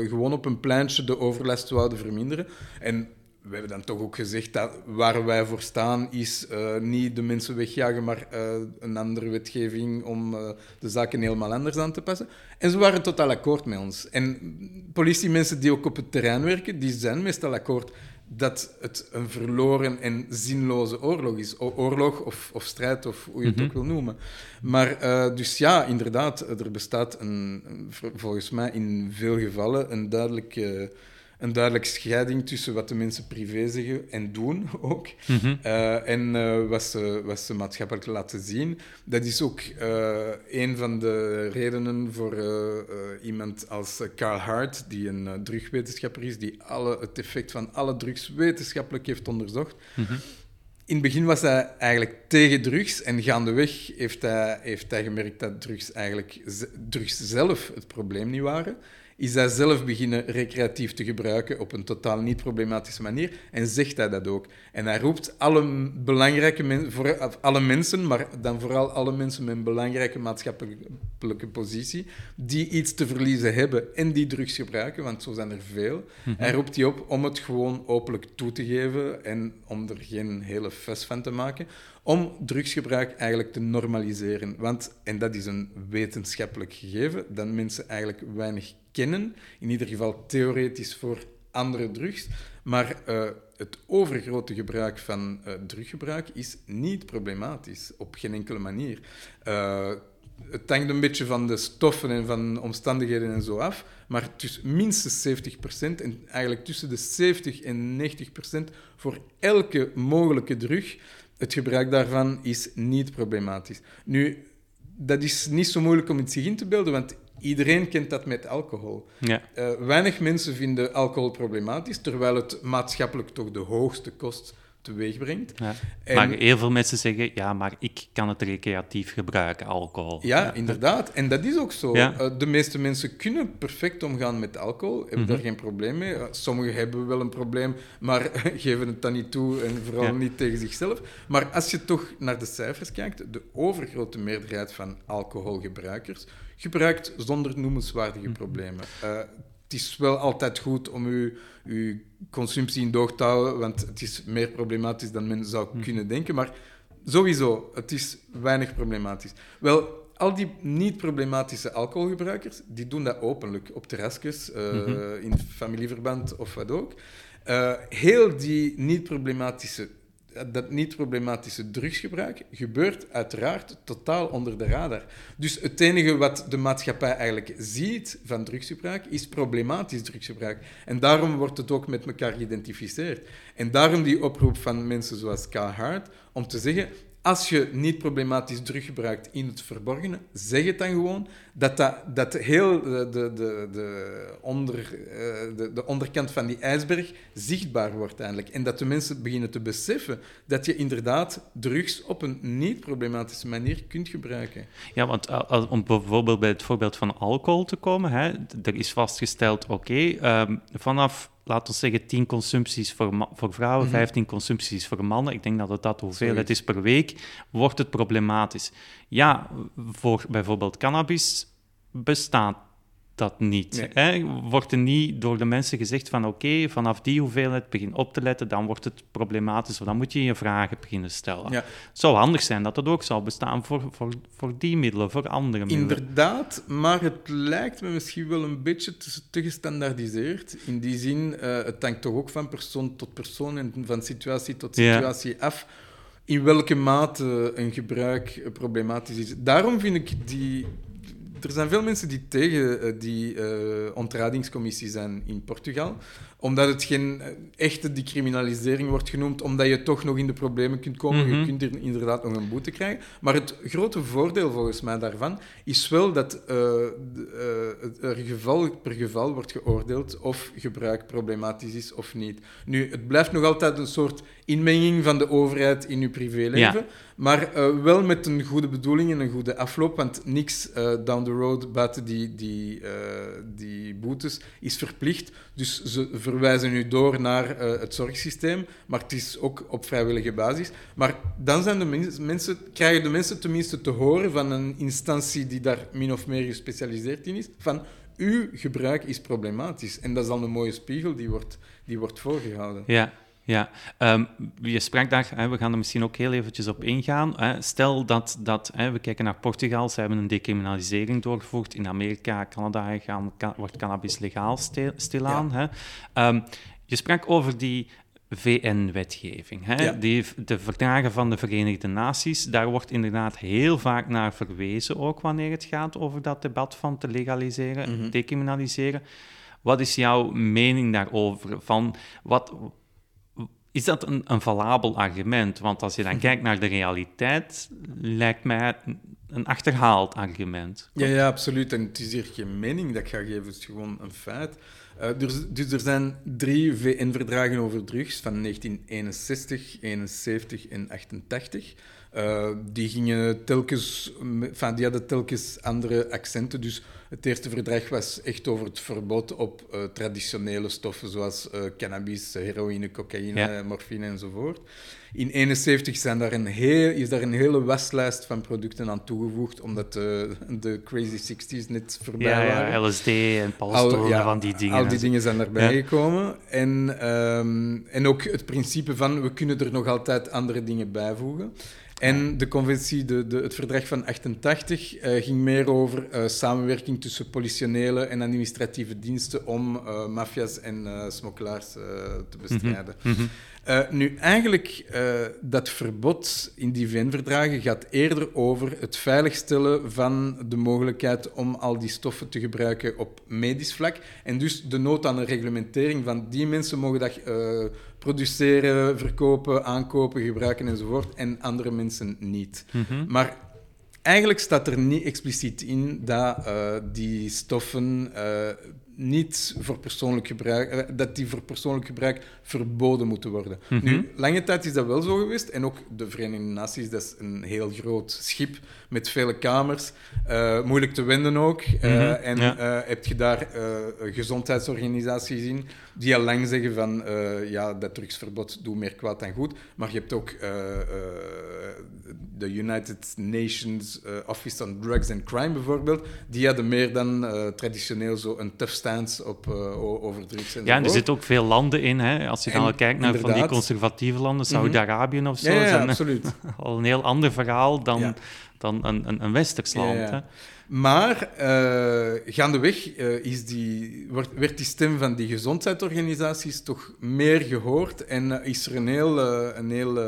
gewoon op een pleintje de overlast wouden verminderen. En we hebben dan toch ook gezegd dat waar wij voor staan is eh, niet de mensen wegjagen, maar eh, een andere wetgeving om eh, de zaken helemaal anders aan te passen. En ze waren totaal akkoord met ons. En politiemensen die ook op het terrein werken, die zijn meestal akkoord dat het een verloren en zinloze oorlog is. O- oorlog of, of strijd, of hoe je het Mhm. ook wil noemen. Maar dus ja, inderdaad, er bestaat een, een- vol- volgens mij in veel gevallen een duidelijke, een duidelijke scheiding tussen wat de mensen privé zeggen en doen ook. Mhm. Eh, en eh, wat, ze, wat ze maatschappelijk laten zien. Dat is ook eh, een van de redenen voor iemand als Carl Hart, die een drugwetenschapper is, die alle, het effect van alle drugs wetenschappelijk heeft onderzocht. Mhm. in het begin was hij eigenlijk tegen drugs en gaandeweg heeft hij, heeft hij gemerkt dat drugs eigenlijk drugs zelf het probleem niet waren is hij zelf beginnen recreatief te gebruiken op een totaal niet problematische manier en zegt hij dat ook. En hij roept alle belangrijke mensen, voor, alle mensen, maar dan vooral alle mensen met een belangrijke maatschappelijke positie, die iets te verliezen hebben en die drugs gebruiken, want zo zijn er veel. Mhm. Hij roept die op om het gewoon openlijk toe te geven en om er geen hele fuss van te maken, om drugsgebruik eigenlijk te normaliseren. Want, en dat is een wetenschappelijk gegeven, dat mensen eigenlijk weinig kennen, in ieder geval theoretisch voor andere drugs. Maar uh, het overgrote gebruik van uh, druggebruik is niet problematisch, op geen enkele manier. Uh, het hangt een beetje van de stoffen en van omstandigheden en zo af, maar minstens 70% en eigenlijk tussen de 70 en 90% voor elke mogelijke drug, het gebruik daarvan is niet problematisch. Nu, dat is niet zo moeilijk om het zich in te beelden, want Iedereen kent dat met alcohol. Ja. Uh, weinig mensen vinden alcohol problematisch, terwijl het maatschappelijk toch de hoogste kost teweeg brengt. Ja. Maar heel veel mensen zeggen, ja, maar ik kan het recreatief gebruiken, alcohol. Ja, inderdaad. En dat is ook zo. Uh, de meeste mensen kunnen perfect omgaan met alcohol, hebben mm daar geen probleem mee. Uh, sommigen hebben wel een probleem, maar geven het dan niet toe en vooral niet tegen zichzelf. Maar als je toch naar de cijfers kijkt, de overgrote meerderheid van alcoholgebruikers gebruikt zonder noemenswaardige mhm. problemen. Uh, het is wel altijd goed om uw, uw consumptie in doog te houden, want het is meer problematisch dan men zou mhm. kunnen denken. Maar sowieso, het is weinig problematisch. Wel, al die niet-problematische alcoholgebruikers, die doen dat openlijk op terrasjes, uh, in familieverband of wat ook. Uh, heel die niet-problematische dat niet-problematische drugsgebruik gebeurt uiteraard totaal onder de radar. Dus het enige wat de maatschappij eigenlijk ziet van drugsgebruik is problematisch drugsgebruik. En daarom wordt het ook met elkaar geïdentificeerd. En daarom die oproep van mensen zoals K. Hart om te zeggen: als je niet problematisch drug gebruikt in het verborgene, zeg het dan gewoon. Dat, dat, dat heel de, de, de, onder, eh, de, de onderkant van die ijsberg zichtbaar wordt eigenlijk. En dat de mensen beginnen te beseffen dat je inderdaad drugs op een niet-problematische manier kunt gebruiken. Ja, want om bijvoorbeeld bij het voorbeeld van alcohol te komen, hè, er is vastgesteld, oké, ehm, vanaf laten we zeggen, 10 consumpties voor, voor vrouwen, 15 mhm. consumpties voor mannen. Ik denk dat het dat hoeveelheid is per week, wordt het problematisch. Ja, voor bijvoorbeeld cannabis bestaat dat niet. Hè? Wordt er niet door de mensen gezegd van oké, vanaf die hoeveelheid begin op te letten, dan wordt het problematisch, of dan moet je je vragen beginnen stellen. Ja. Het zou handig zijn dat dat ook zou bestaan voor, voor, voor die middelen, voor andere middelen. Inderdaad, maar het lijkt me misschien wel een beetje te, te gestandaardiseerd. In die zin, uh, het hangt toch ook van persoon tot persoon en van situatie tot situatie af in welke mate een gebruik problematisch is. Daarom vind ik die er zijn veel mensen die tegen uh, die uh, ontradingscommissie zijn in Portugal omdat het geen eh, echte decriminalisering wordt genoemd, omdat je toch nog in de problemen kunt komen. Je mhm. kunt er inderdaad nog een boete krijgen. Maar het grote voordeel volgens mij daarvan is wel dat uh, er geval per geval wordt geoordeeld of gebruik problematisch is of niet. Nu, het blijft nog altijd een soort inmenging van de overheid in je privéleven, maar wel met een goede bedoeling en een goede afloop, want niks down the road buiten die, die, die boetes is verplicht. Dus ze verwijzen nu door naar uh, het zorgsysteem, maar het is ook op vrijwillige basis. Maar dan zijn de mensen, krijgen de mensen tenminste te horen van een instantie die daar min of meer gespecialiseerd in is, van uw gebruik is problematisch. En dat is dan een mooie spiegel die wordt, die wordt voorgehouden. Ja, ja, um, je sprak daar, hè, we gaan er misschien ook heel eventjes op ingaan. Hè. Stel dat, dat hè, we kijken naar Portugal, ze hebben een decriminalisering doorgevoerd. In Amerika, Canada gaan, wordt cannabis legaal stil, stilaan. Hè. Um, je sprak over die VN-wetgeving, ja. de verdragen van de Verenigde Naties. Daar wordt inderdaad heel vaak naar verwezen, ook wanneer het gaat over dat debat van te legaliseren, mm decriminaliseren. Wat is jouw mening daarover? Van wat, is dat een, een valabel argument? Want als je dan kijkt naar de realiteit, lijkt mij een achterhaald argument. Ja, ja, absoluut. En het is hier geen mening dat ik ga geven, het is gewoon een feit. Uh, dus, dus, er zijn drie VN-verdragen over drugs van 1961, 71 en 88. Uh, die gingen telkens, enfin, die hadden telkens andere accenten. Dus het eerste verdrag was echt over het verbod op uh, traditionele stoffen zoals uh, cannabis, heroïne, cocaïne, ja. morfine enzovoort. In 1971 zijn daar een heel, is daar een hele waslijst van producten aan toegevoegd, omdat de, de Crazy 60s net voorbij ja, waren. Ja, LSD en palstroom ja, van die dingen. Al die dingen zijn erbij gekomen. En, um, en ook het principe van, we kunnen er nog altijd andere dingen bijvoegen. En de conventie, de, de, het verdrag van 88, uh, ging meer over uh, samenwerking tussen politionele en administratieve diensten om uh, mafia's en smokkelaars te bestrijden. Mm -hmm. Nu, eigenlijk, dat verbod in die VN-verdragen gaat eerder over het veiligstellen van de mogelijkheid om al die stoffen te gebruiken op medisch vlak. En dus de nood aan een reglementering van die mensen mogen dat produceren, verkopen, aankopen, gebruiken enzovoort, en andere mensen niet. Mhm. Maar eigenlijk staat er niet expliciet in dat uh, die stoffen uh, niet voor persoonlijk gebruik, uh, dat die voor persoonlijk gebruik verboden moeten worden. Mhm. Nu, lange tijd is dat wel zo geweest, en ook de Verenigde Naties, dat is een heel groot schip met vele kamers, moeilijk te wenden ook. Mhm. En Ja. heb je daar gezondheidsorganisaties in die al lang zeggen van uh, ja, dat drugsverbod doet meer kwaad dan goed. Maar je hebt ook uh, uh, de United Nations Office on Drugs and Crime bijvoorbeeld. Die hadden meer dan traditioneel zo een tough stance op, over drugs. En ja, en er zitten ook veel landen in. Hè? Als je dan al kijkt naar van die conservatieve landen, Saudi-Arabië of zo, Ja, absoluut. al een heel ander verhaal dan, dan een, een, een westers land. Hè? Maar uh, gaandeweg uh, is die, wordt, werd die stem van die gezondheidsorganisaties toch meer gehoord en uh, is er een heel, een heel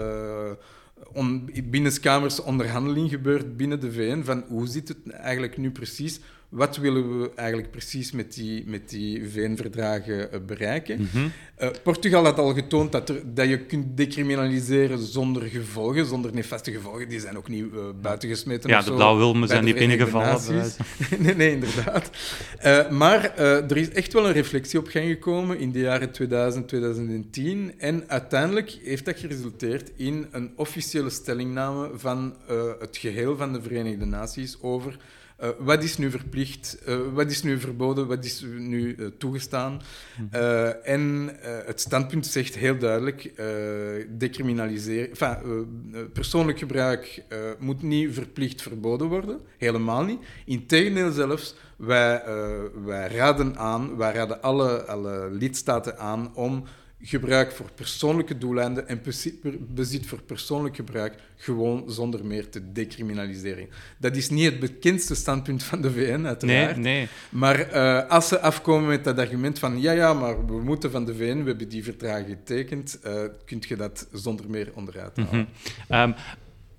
on, binnenskamers onderhandeling gebeurd binnen de VN van hoe zit het eigenlijk nu precies? Wat willen we eigenlijk precies met die, met die VN-verdragen uh, bereiken? Mhm. Uh, Portugal had al getoond dat, er, dat je kunt decriminaliseren zonder gevolgen, zonder nefaste gevolgen. Die zijn ook niet uh, buitengesmeten. Ja, of de blauwwilmen zijn niet binnengevallen. Nee, nee, inderdaad. Uh, maar er is echt wel een reflectie op gang gekomen in de jaren 2000, 2010. En uiteindelijk heeft dat geresulteerd in een officiële stellingname van het geheel van de Verenigde Naties over uh, wat is nu verplicht, uh, wat is nu verboden, wat is nu uh, toegestaan. Uh, en het standpunt zegt heel duidelijk, decriminaliseren, enfin, persoonlijk gebruik moet niet verplicht verboden worden, helemaal niet. Integendeel zelfs, wij, wij raden aan, wij raden alle, alle lidstaten aan om gebruik voor persoonlijke doeleinden en bezit voor persoonlijk gebruik gewoon zonder meer te decriminaliseren. Dat is niet het bekendste standpunt van de VN, uiteraard. Nee, nee. Maar uh, als ze afkomen met dat argument van ja, ja, maar we moeten van de VN, we hebben die verdragen getekend, uh, kun je dat zonder meer onderuit halen. Mm -hmm. um,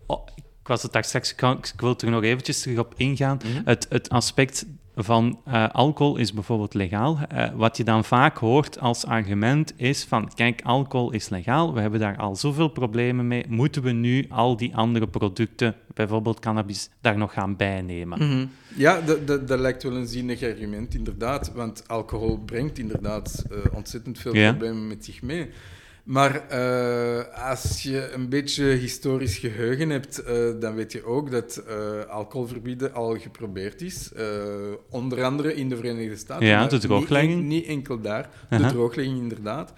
oh, ik was het daar straks, ik wil er nog eventjes terug op ingaan. Mhm. Het, het aspect van uh, alcohol is bijvoorbeeld legaal. Uh, wat je dan vaak hoort als argument is van, kijk, alcohol is legaal, we hebben daar al zoveel problemen mee, moeten we nu al die andere producten, bijvoorbeeld cannabis, daar nog gaan bijnemen? Mm -hmm. Ja, dat, lijkt wel een zinnig argument, inderdaad, want alcohol brengt inderdaad uh, ontzettend veel Ja. problemen met zich mee. Maar uh, als je een beetje historisch geheugen hebt, uh, dan weet je ook dat uh, alcoholverbieden al geprobeerd is. onder andere in de Verenigde Staten. Ja, de drooglegging. Niet, niet, enkel daar, de drooglegging inderdaad.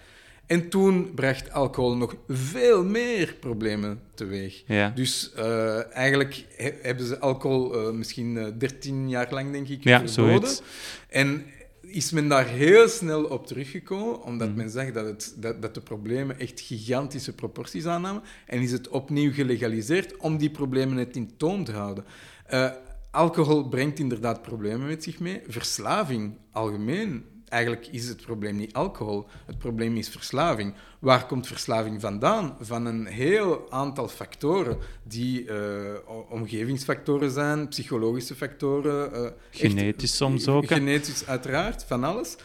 En toen bracht alcohol nog veel meer problemen teweeg. Ja. Dus uh, eigenlijk he hebben ze alcohol uh, misschien uh, 13 jaar lang, denk ik, Ja, verboden. zoiets. En is men daar heel snel op teruggekomen, omdat Mhm. men zag dat, het, dat, dat de problemen echt gigantische proporties aannamen. En is het opnieuw gelegaliseerd om die problemen net in toom te houden. Uh, alcohol brengt inderdaad problemen met zich mee. Verslaving, algemeen. Eigenlijk is het probleem niet alcohol, het probleem is verslaving. Waar komt verslaving vandaan? Van een heel aantal factoren, die uh, omgevingsfactoren zijn, psychologische factoren. Uh, genetisch echt, soms ook. Hè? Genetisch, uiteraard, van alles.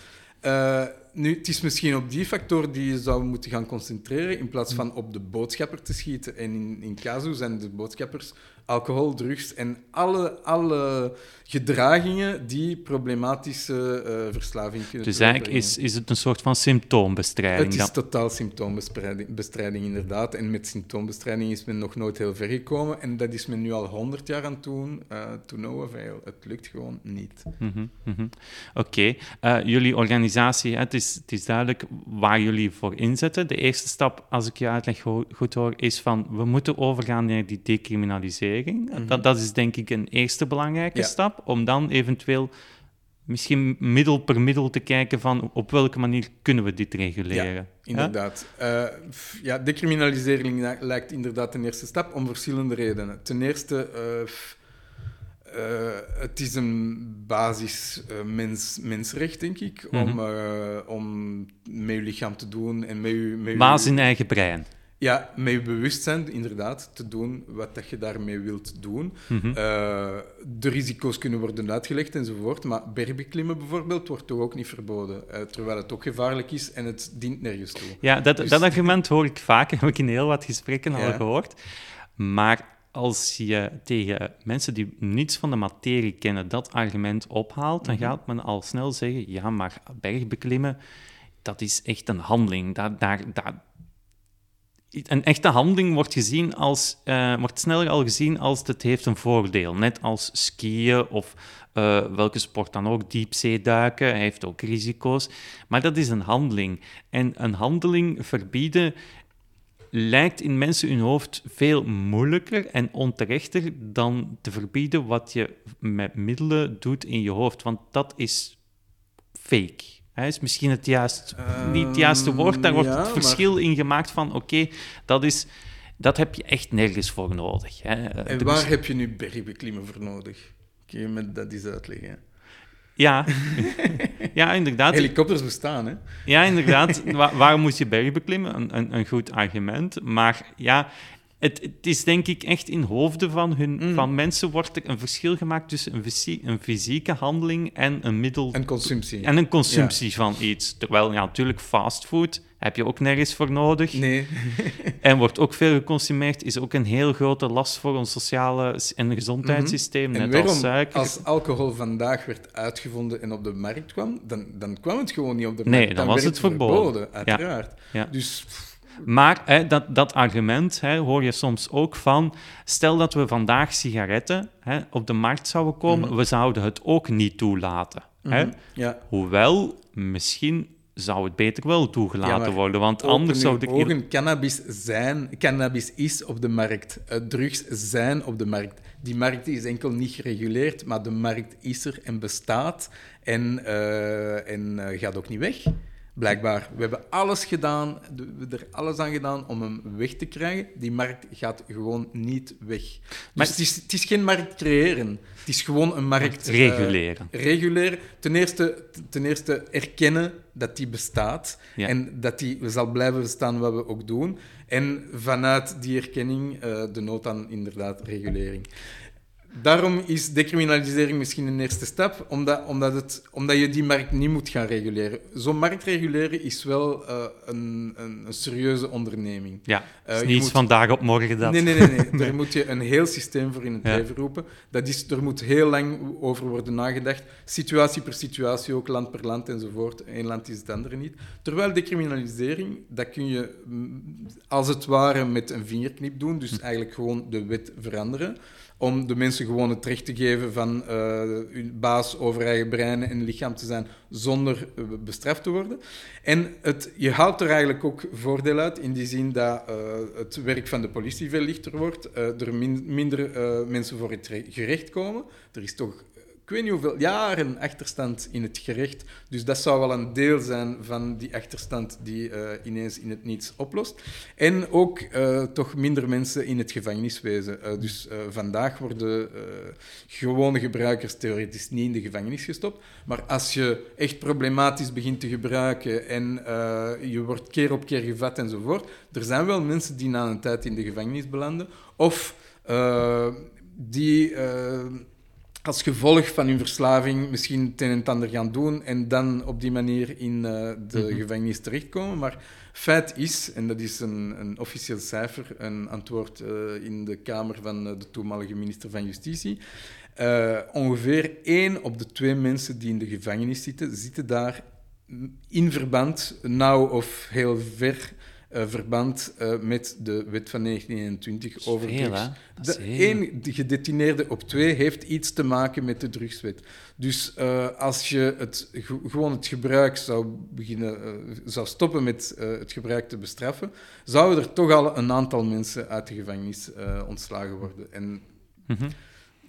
Uh, nu, het is misschien op die factor die je zou moeten gaan concentreren, in plaats van op de boodschapper te schieten. En in, in Kazu zijn de boodschappers alcohol, drugs en alle, alle gedragingen die problematische uh, verslaving kunnen Dus eigenlijk is, is het een soort van symptoombestrijding? Het is totaal symptoombestrijding, inderdaad. En met symptoombestrijding is men nog nooit heel ver gekomen. En dat is men nu al honderd jaar aan het doen. Uh, to no avail. Het lukt gewoon niet. Mm -hmm, Oké. Okay. Uh, jullie organisatie, het is, het is duidelijk waar jullie voor inzetten. De eerste stap, als ik je uitleg goed hoor, is van we moeten overgaan naar die decriminalisering. Mm -hmm. dat, dat is denk ik een eerste belangrijke ja. stap om dan eventueel misschien middel per middel te kijken van op welke manier kunnen we dit reguleren. Ja, inderdaad. Ja, uh, ja decriminalisering lijkt inderdaad een eerste stap om verschillende redenen. Ten eerste, uh, uh, het is een basis mens, mensrecht, denk ik, mm -hmm. om, om met je lichaam te doen en met je... Met Baas in eigen brein. Ja, met je bewustzijn inderdaad te doen wat dat je daarmee wilt doen. Mhm. uh, de risico's kunnen worden uitgelegd enzovoort, maar bergbeklimmen bijvoorbeeld wordt toch ook niet verboden, uh, terwijl het ook gevaarlijk is en het dient nergens toe. Ja, dat, dus... dat argument hoor ik vaak, heb ik in heel wat gesprekken al gehoord. Maar als je tegen mensen die niets van de materie kennen dat argument ophaalt, dan mhm. gaat men al snel zeggen, ja, maar bergbeklimmen, dat is echt een handeling. Daar, daar, daar, een echte handeling wordt, gezien als, uh, wordt sneller al gezien als het heeft een voordeel. Net als skiën of uh, welke sport dan ook, diepzeeduiken, heeft ook risico's. Maar dat is een handeling. En een handeling verbieden lijkt in mensen hun hoofd veel moeilijker en onterechter dan te verbieden wat je met middelen doet in je hoofd. Want dat is fake. Hij is misschien het juist, niet het juiste woord. Daar wordt het verschil in gemaakt van, oké, dat is... Dat heb je echt nergens voor nodig. Hè. En waar heb je nu bergbeklimmen voor nodig? Kun je me dat eens uitleggen? Ja, ja inderdaad. Helikopters bestaan, hè? Ja, inderdaad. Waar, waar moet je bergen beklimmen? Een, een, een, goed argument. Maar ja, het, het, is denk ik echt in hoofden van, hun, mm. van mensen wordt er een verschil gemaakt tussen een, fysie, een fysieke handeling en een middel... En consumptie. En een consumptie van iets. Terwijl, ja, natuurlijk, fastfood heb je ook nergens voor nodig. Nee. en wordt ook veel geconsumeerd, is ook een heel grote last voor ons sociale en gezondheidssysteem, mm net waarom, als suiker. als alcohol vandaag werd uitgevonden en op de markt kwam, dan, dan kwam het gewoon niet op de markt. Nee, dan, dan was het verboden. verboden uiteraard. Ja. Ja. Dus... Maar hè, dat, dat argument hè, hoor je soms ook van... Stel dat we vandaag sigaretten hè, op de markt zouden komen, Mhm. we zouden het ook niet toelaten. Hè? Ja. Hoewel, misschien zou het beter wel toegelaten Ja, worden, want anders zou de... ogen, cannabis, zijn, cannabis is op de markt. Eh, drugs zijn op de markt. Die markt is enkel niet gereguleerd, maar de markt is er en bestaat en, eh, en eh, gaat ook niet weg. Blijkbaar. We hebben alles gedaan, we hebben er alles aan gedaan om hem weg te krijgen. Die markt gaat gewoon niet weg. Dus Maar- het, is, het is geen markt creëren. Het is gewoon een markt... eh, Reguleren. reguleren. Ten eerste, ten eerste erkennen dat die bestaat Ja. en dat die zal blijven bestaan wat we ook doen. En vanuit die erkenning eh, de nood aan inderdaad regulering. Daarom is decriminalisering misschien een eerste stap, omdat, omdat, het, omdat je die markt niet moet gaan reguleren. Zo'n markt reguleren is wel eh, een, een, een serieuze onderneming. Ja, het is Eh, je niet moet- vandaag op morgen dat... Nee, nee, nee. nee. Daar moet je een heel systeem voor in het Ja. leven roepen. Dat is, er moet heel lang over worden nagedacht. Situatie per situatie, ook land per land enzovoort. Eén land is het andere niet. Terwijl decriminalisering, dat kun je mm, als het ware met een vingerknip doen. Dus eigenlijk gewoon de wet veranderen. Om de mensen gewoon het recht te geven van eh, hun baas over eigen brein en lichaam te zijn zonder eh, bestraft te worden. En het, je haalt er eigenlijk ook voordeel uit in die zin dat eh, het werk van de politie veel lichter wordt, er min- minder mensen voor het re- gerecht komen. Er is toch, ik weet niet hoeveel jaren achterstand in het gerecht, dus dat zou wel een deel zijn van die achterstand die eh, ineens in het niets oplost. En ook eh, toch minder mensen in het gevangeniswezen. Eh, dus vandaag worden gewone gebruikers theoretisch niet in de gevangenis gestopt. Maar als je echt problematisch begint te gebruiken en je wordt keer op keer gevat enzovoort, er zijn wel mensen die na een tijd in de gevangenis belanden. Of die... eh, als gevolg van hun verslaving misschien het een en het ander gaan doen en dan op die manier in uh, de Mhm. gevangenis terechtkomen. Maar feit is, en dat is een, een officieel cijfer, een antwoord uh, in de Kamer van uh, de toenmalige minister van Justitie. Ongeveer één op de twee mensen die in de gevangenis zitten, zitten daar in verband, nauw of heel ver uh, verband uh, met de wet van 1921 over veel, drugs. De, Eén gedetineerde op twee heeft iets te maken met de drugswet. Dus uh, als je het, gewoon het gebruik zou, beginnen, zou stoppen met het gebruik te bestraffen, zouden er toch al een aantal mensen uit de gevangenis ontslagen worden. En mm -hmm.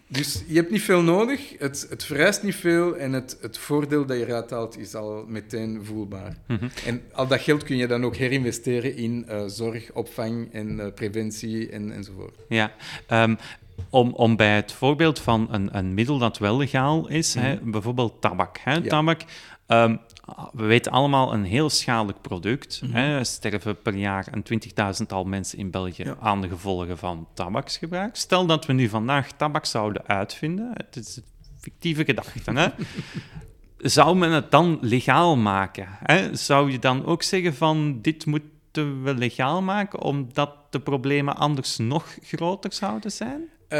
Dus je hebt niet veel nodig, het, het vereist niet veel en het, het voordeel dat je eruit haalt is al meteen voelbaar. Mm -hmm. En al dat geld kun je dan ook herinvesteren in uh, zorg, opvang en uh, preventie en, enzovoort. Ja, um, om, om bij het voorbeeld van een, een middel dat wel legaal is, mm hè, bijvoorbeeld tabak. Hè, ja. Tabak, um, we weten allemaal een heel schadelijk product. Mhm. Mm -hmm. Er sterven per jaar een 20.000-tal mensen in België Ja. aan de gevolgen van tabaksgebruik. Stel dat we nu vandaag tabak zouden uitvinden, het is een fictieve gedachte, hè? zou men het dan legaal maken? Hè? Zou je dan ook zeggen van dit moeten we legaal maken omdat de problemen anders nog groter zouden zijn? Uh,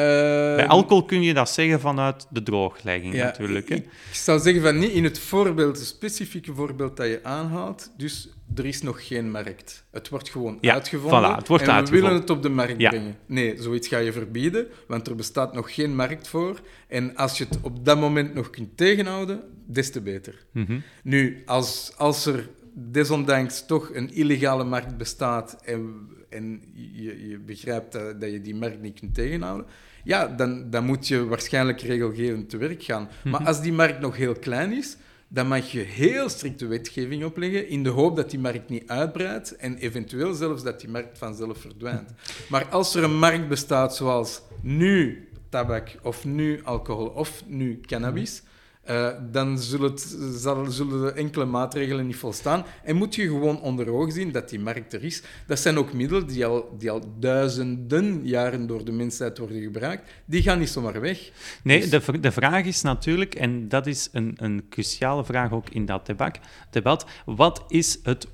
Bij alcohol kun je dat zeggen vanuit de drooglegging ja, natuurlijk. Hè? Ik, ik zou zeggen van niet in het voorbeeld, het specifieke voorbeeld dat je aanhaalt. Dus er is nog geen markt. Het wordt gewoon ja, uitgevonden. Voilà, het wordt en we uitgevonden. willen het op de markt Ja. brengen. Nee, zoiets ga je verbieden, want er bestaat nog geen markt voor. En als je het op dat moment nog kunt tegenhouden, des te beter. Mhm. Nu, als, als er desondanks toch een illegale markt bestaat en, en je, je begrijpt dat, dat je die markt niet kunt tegenhouden, ja, dan, dan moet je waarschijnlijk regelgevend te werk gaan. Maar als die markt nog heel klein is, dan mag je heel strikte wetgeving opleggen in de hoop dat die markt niet uitbreidt en eventueel zelfs dat die markt vanzelf verdwijnt. Maar als er een markt bestaat zoals nu tabak of nu alcohol of nu cannabis, uh, dan zullen, het, zal, zullen de enkele maatregelen niet volstaan. En moet je gewoon onder ogen zien dat die markt er is. Dat zijn ook middelen die al, die al duizenden jaren door de mensheid worden gebruikt. Die gaan niet zomaar weg. Nee, dus... de, de vraag is natuurlijk, en dat is een, een cruciale vraag ook in dat debat, debat wat is het,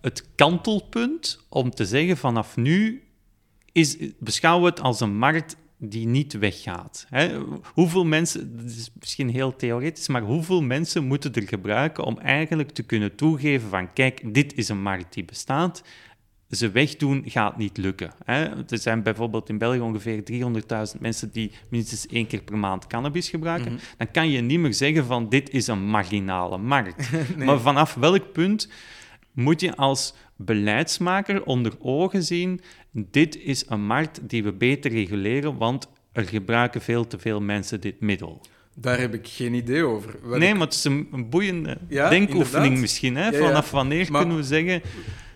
het kantelpunt om te zeggen vanaf nu is, beschouwen we het als een markt die niet weggaat. Hè? Hoeveel mensen, dat is misschien heel theoretisch, maar hoeveel mensen moeten er gebruiken om eigenlijk te kunnen toegeven van kijk, dit is een markt die bestaat, ze wegdoen gaat niet lukken. Hè? Er zijn bijvoorbeeld in België ongeveer 300.000 mensen die minstens één keer per maand cannabis gebruiken. Mhm. Dan kan je niet meer zeggen van dit is een marginale markt. nee. Maar vanaf welk punt moet je als beleidsmaker onder ogen zien, dit is een markt die we beter reguleren, want er gebruiken veel te veel mensen dit middel. Daar heb ik geen idee over. Wat nee, ik... maar het is een, boeiende ja, denkoefening inderdaad. misschien. Hè? Vanaf wanneer maar, kunnen we zeggen...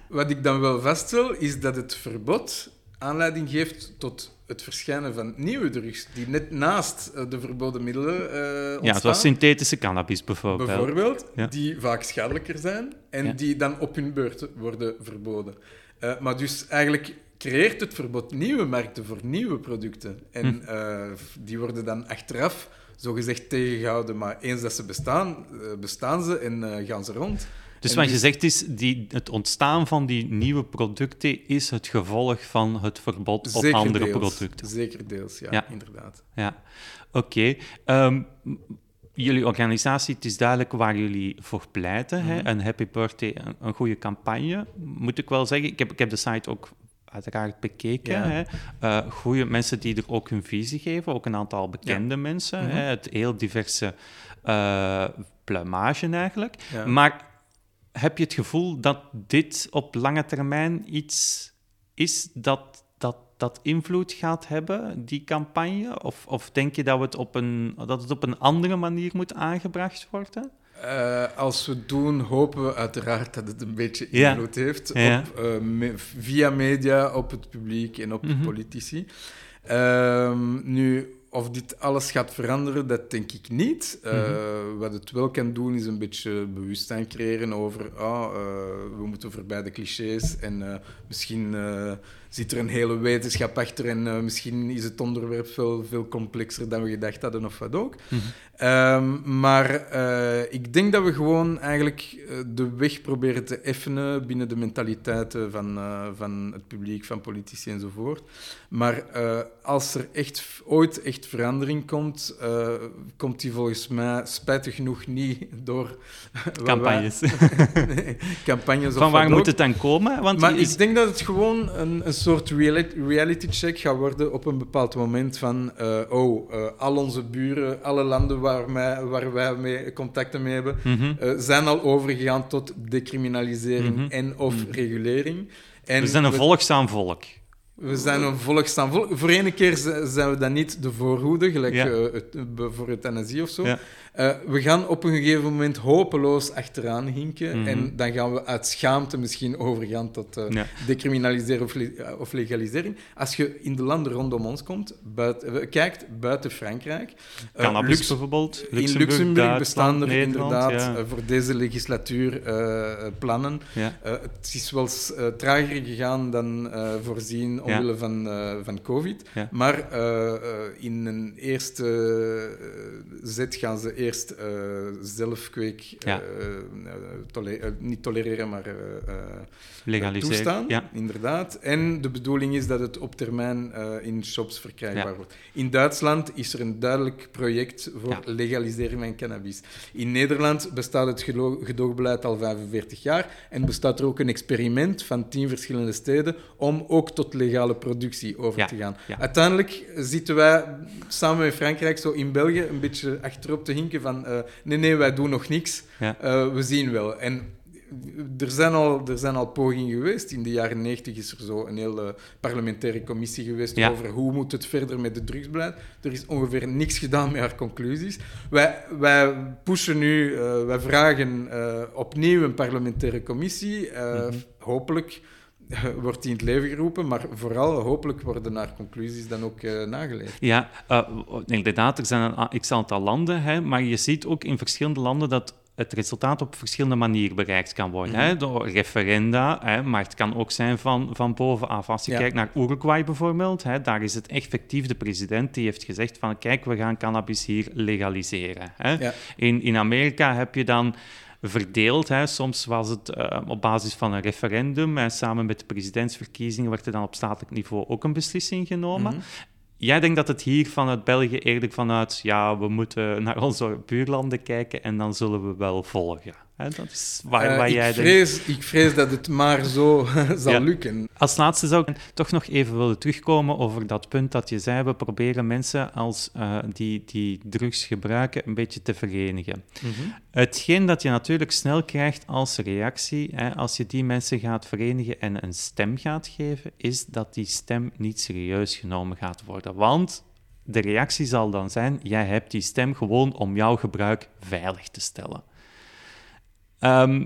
Wat ik dan wel vaststel, is dat het verbod aanleiding geeft tot het verschijnen van nieuwe drugs, die net naast de verboden middelen uh, ontstaan. Ja, zoals synthetische cannabis bijvoorbeeld. Bijvoorbeeld, ja. die vaak schadelijker zijn en ja. die dan op hun beurt worden verboden. Uh, maar dus eigenlijk creëert het verbod nieuwe markten voor nieuwe producten. En hm. uh, die worden dan achteraf zogezegd tegengehouden, maar eens dat ze bestaan, bestaan ze en gaan ze rond. Dus wat je zegt is, die, het ontstaan van die nieuwe producten is het gevolg van het verbod op andere deels, producten. Zeker deels, ja, ja. inderdaad. Ja, oké. Okay. Um, jullie organisatie, het is duidelijk waar jullie voor pleiten. Mm -hmm. hè? Een Happy Birthday, een, een, goede campagne, moet ik wel zeggen. Ik heb, ik heb de site ook uiteraard bekeken. Ja. Hè? Uh, goede mensen die er ook hun visie geven, ook een aantal bekende ja. mensen. Mm -hmm. hè? Het heel diverse uh, pluimage eigenlijk. Ja. Maar heb je het gevoel dat dit op lange termijn iets is dat, dat, dat invloed gaat hebben, die campagne? Of, of denk je dat, we het op een, dat het op een andere manier moet aangebracht worden? Uh, als we het doen, hopen we uiteraard dat het een beetje invloed ja. heeft ja. op, uh, me, via media, op het publiek en op mm -hmm. de politici. Uh, nu, of dit alles gaat veranderen, dat denk ik niet. Mm -hmm. Wat het wel kan doen, is een beetje bewustzijn creëren over... Oh, uh, we moeten voorbij de clichés en uh, misschien zit er een hele wetenschap achter en uh, misschien is het onderwerp veel, veel complexer dan we gedacht hadden of wat ook. Mm -hmm. maar uh, ik denk dat we gewoon eigenlijk de weg proberen te effenen binnen de mentaliteiten van, van het publiek, van politici enzovoort. Maar als er echt ooit echt verandering komt, komt die volgens mij spijtig genoeg niet door campagnes. nee, campagnes van waar moet het dan komen? Want maar ik denk dat het gewoon een, een soort reality check gaat worden op een bepaald moment van uh, oh, uh, al onze buren, alle landen waar, mij, waar wij mee contacten mee hebben, mm -hmm. uh, zijn al overgegaan tot decriminalisering mm -hmm. en of mm -hmm. regulering. En we zijn een volgzaam volk. We zijn een volkstaam. Voor ene keer zijn we dan niet de voorhoede, gelijk ja. uh, het, voor euthanasie of zo. Ja. Uh, we gaan op een gegeven moment hopeloos achteraan hinken. Mm -hmm. En dan gaan we uit schaamte misschien overgaan tot uh, ja. decriminaliseren of, le of, legalisering. Als je in de landen rondom ons komt, buiten, kijkt buiten Frankrijk. Cannabis bijvoorbeeld. Luxemburg, in Luxemburg bestaan er inderdaad voor deze legislatuur plannen. het is wel trager gegaan dan voorzien omwille van, uh, van COVID. Maar uh, in een eerste zet gaan ze eerst zelfkweek tole niet tolereren, maar legaliseren. Toestaan, inderdaad. En de bedoeling is dat het op termijn in shops verkrijgbaar wordt. In Duitsland is er een duidelijk project voor legalisering van cannabis. In Nederland bestaat het gedoogbeleid al 45 jaar en bestaat er ook een experiment van tien verschillende steden om ook tot legale productie over te gaan. Uiteindelijk zitten wij samen met Frankrijk zo in België een beetje achterop te hinken van uh, nee, nee, wij doen nog niks. Uh, we zien wel. En er zijn, al, er zijn al pogingen geweest. In de jaren 90 is er zo een hele parlementaire commissie geweest Ja. over hoe moet het verder met het drugsbeleid. Er is ongeveer niks gedaan met haar conclusies. Wij, wij pushen nu, uh, wij vragen uh, opnieuw een parlementaire commissie. Uh, Mhm. Hopelijk wordt die in het leven geroepen, maar vooral hopelijk worden haar conclusies dan ook uh, nageleefd. Ja, uh, inderdaad, er zijn een x-aantal landen, hè, maar je ziet ook in verschillende landen dat het resultaat op verschillende manieren bereikt kan worden. Mhm. Hè? Door referenda, hè? maar het kan ook zijn van, van bovenaf. Als je Ja. kijkt naar Uruguay bijvoorbeeld, hè? daar is het effectief de president die heeft gezegd van kijk, we gaan cannabis hier legaliseren. Hè? Ja. In, in Amerika heb je dan verdeeld. Hè. Soms was het uh, op basis van een referendum en samen met de presidentsverkiezingen werd er dan op statelijk niveau ook een beslissing genomen. Mhm. Jij denkt dat het hier vanuit België eerlijk vanuit, ja, we moeten naar onze buurlanden kijken en dan zullen we wel volgen. Hè? Dat is waar, Uh, ik, denkt. vrees, ik vrees dat het maar zo zal Ja. lukken. Als laatste zou ik toch nog even willen terugkomen over dat punt dat je zei, we proberen mensen als, uh, die, die drugs gebruiken een beetje te verenigen. Hetgeen dat je natuurlijk snel krijgt als reactie, hè, als je die mensen gaat verenigen en een stem gaat geven, is dat die stem niet serieus genomen gaat worden. Want de reactie zal dan zijn, jij hebt die stem gewoon om jouw gebruik veilig te stellen. Ehm,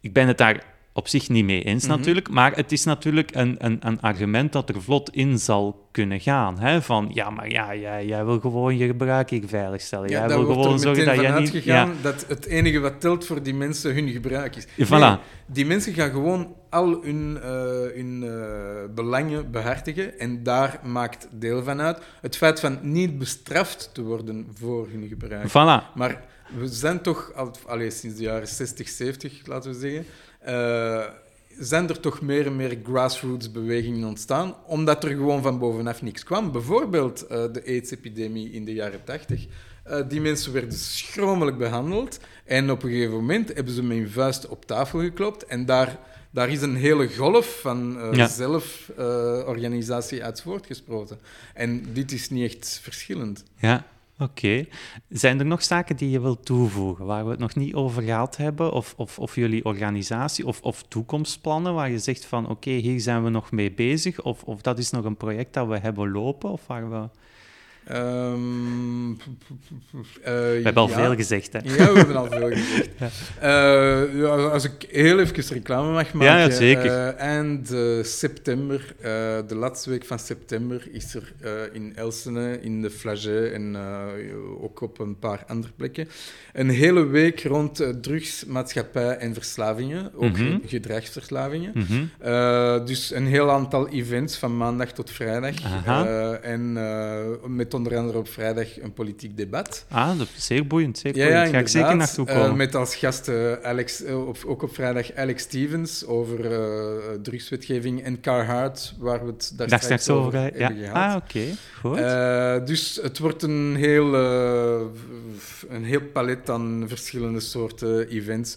ik ben het daar op zich niet mee eens Mhm. natuurlijk, maar het is natuurlijk een, een, een argument dat er vlot in zal kunnen gaan. Hè? Van, ja, maar ja, jij, jij wil gewoon je gebruik hier veiligstellen. Ja, jij wil gewoon zorgen dat jij niet... Ja, dat het enige wat telt voor die mensen hun gebruik is. Voilà. Nee, die mensen gaan gewoon al hun, eh, hun eh, belangen behartigen en daar maakt deel van uit. Het feit van niet bestraft te worden voor hun gebruik. voilà. Maar we zijn toch, al, allee, sinds de jaren 60, 70, laten we zeggen, eh, zijn er toch meer en meer grassroots-bewegingen ontstaan, omdat er gewoon van bovenaf niks kwam. Bijvoorbeeld eh, de AIDS-epidemie in de jaren 80. Eh, die mensen werden schromelijk behandeld en op een gegeven moment hebben ze met hun vuist op tafel geklopt en daar... Daar is een hele golf van Ja. zelforganisatie uit voortgesproten. En dit is niet echt verschillend. Ja, oké. Zijn er nog zaken die je wilt toevoegen waar we het nog niet over gehad hebben? Of, of, of jullie organisatie of, of toekomstplannen waar je zegt van oké, hier zijn we nog mee bezig? Of, of dat is nog een project dat we hebben lopen? Of waar we... Ehm, uh, we hebben al veel gezegd, hè? Ja, we hebben al veel gezegd. Uh, ja, als ik heel even reclame mag maken. Ja, zeker. Uh, eind september, de laatste week van september, is er in Elsene, in de Flagey en ook op een paar andere plekken, een hele week rond drugs, maatschappij en verslavingen. Ook mm -hmm. gedragsverslavingen. Mm -hmm. dus een heel aantal events van maandag tot vrijdag. en met onder andere op vrijdag een politiek debat. Ah, dat is zeer boeiend. Zeer ja. Ga ik zeker naartoe komen. Uh, met als gast uh, Alex, uh, op, ook op vrijdag Alex Stevens over drugswetgeving en Carhartt, waar we het daar, daar straks over, over hebben ja. gehad. Ah, oké. Okay. dus het wordt een heel, een heel palet aan verschillende soorten events.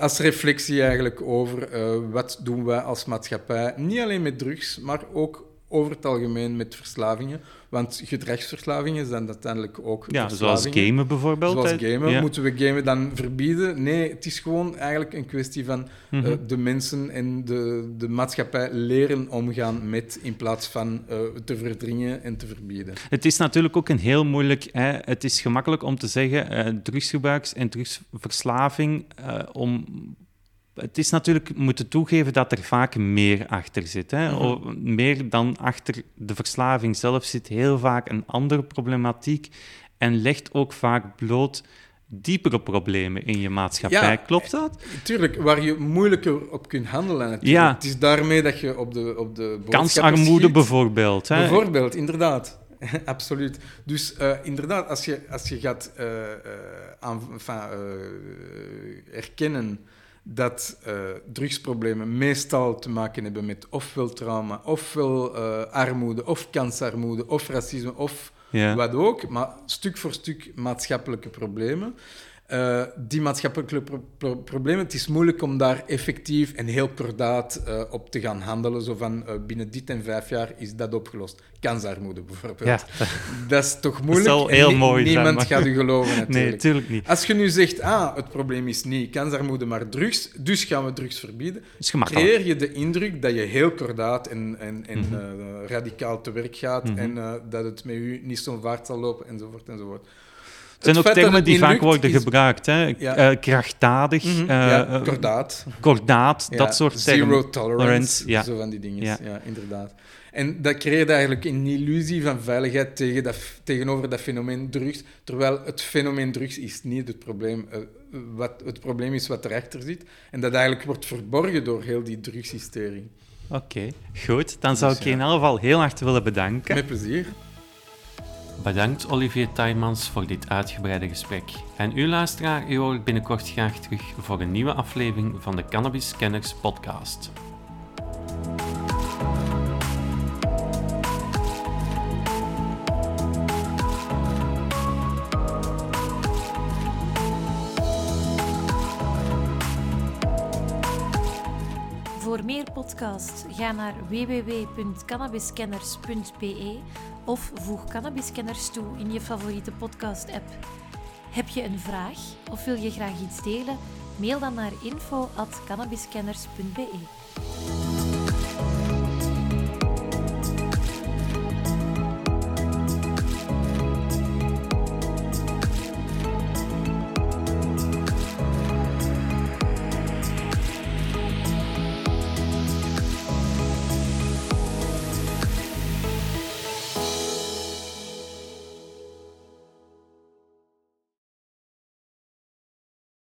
als reflectie eigenlijk over wat doen wij als maatschappij, niet alleen met drugs, maar ook over het algemeen met verslavingen. Want gedragsverslavingen zijn uiteindelijk ook Ja, zoals gamen bijvoorbeeld. Zoals gamen. Moeten we gamen dan verbieden? Nee, het is gewoon eigenlijk een kwestie van mm de mensen en de, de maatschappij leren omgaan met, in plaats van uh, te verdringen en te verbieden. Het is natuurlijk ook een heel moeilijk... Hè, het is gemakkelijk om te zeggen, uh, drugsgebruik en drugsverslaving, om het is natuurlijk moeten toegeven dat er vaak meer achter zit. Hè? Mhm. Meer dan achter de verslaving zelf zit heel vaak een andere problematiek en legt ook vaak bloot diepere problemen in je maatschappij. Klopt dat? Tuurlijk, waar je moeilijker op kunt handelen. Natuurlijk. Ja. Het is daarmee dat je op de, op de Kansarmoede bijvoorbeeld. Hè? Bijvoorbeeld, inderdaad. Absoluut. Dus uh, inderdaad, als je, als je gaat uh, aan, enfin, erkennen dat uh, drugsproblemen meestal te maken hebben met ofwel trauma, ofwel uh, armoede, of kansarmoede, of racisme, of ja. wat ook, maar stuk voor stuk maatschappelijke problemen. Uh, die maatschappelijke pro problemen, het is moeilijk om daar effectief en heel kordaat uh, op te gaan handelen. Zo van uh, binnen dit en vijf jaar is dat opgelost. Kansarmoede bijvoorbeeld. Ja. Dat is toch moeilijk? Dat is heel mooi Niemand gaat u geloven natuurlijk. Nee, natuurlijk niet. Als je nu zegt, ah, het probleem is niet kansarmoede, maar drugs, dus gaan we drugs verbieden, creëer je de indruk dat je heel kordaat en, en, en mm -hmm. radicaal te werk gaat mm -hmm. en dat het met u niet zo'n vaart zal lopen, enzovoort, enzovoort. Het zijn ook termen die vaak worden gebruikt. Hè? Ja. Uh, krachtdadig. Mm -hmm. uh, ja, kordaat. Kordaat, ja. dat soort termen. Zero tolerance, ja. zo van die dingen. Ja. inderdaad. En dat creëert eigenlijk een illusie van veiligheid tegen dat, tegenover dat fenomeen drugs. Terwijl het fenomeen drugs is niet het probleem. Uh, wat, het probleem is wat erachter zit. En dat eigenlijk wordt verborgen door heel die drugshysterie. Oké, okay, goed. Dan zou dus, ik je in elk geval heel hard willen bedanken. Met plezier. Bedankt Olivier Taimans voor dit uitgebreide gesprek. En u luisteraar, u hoort binnenkort graag terug voor een nieuwe aflevering van de Cannabis Kenners podcast. Meer podcasts ga naar www.cannabiskenners.be of voeg Cannabiscanners toe in je favoriete podcast-app. Heb je een vraag of wil je graag iets delen? Mail dan naar info.cannabiscanners.be.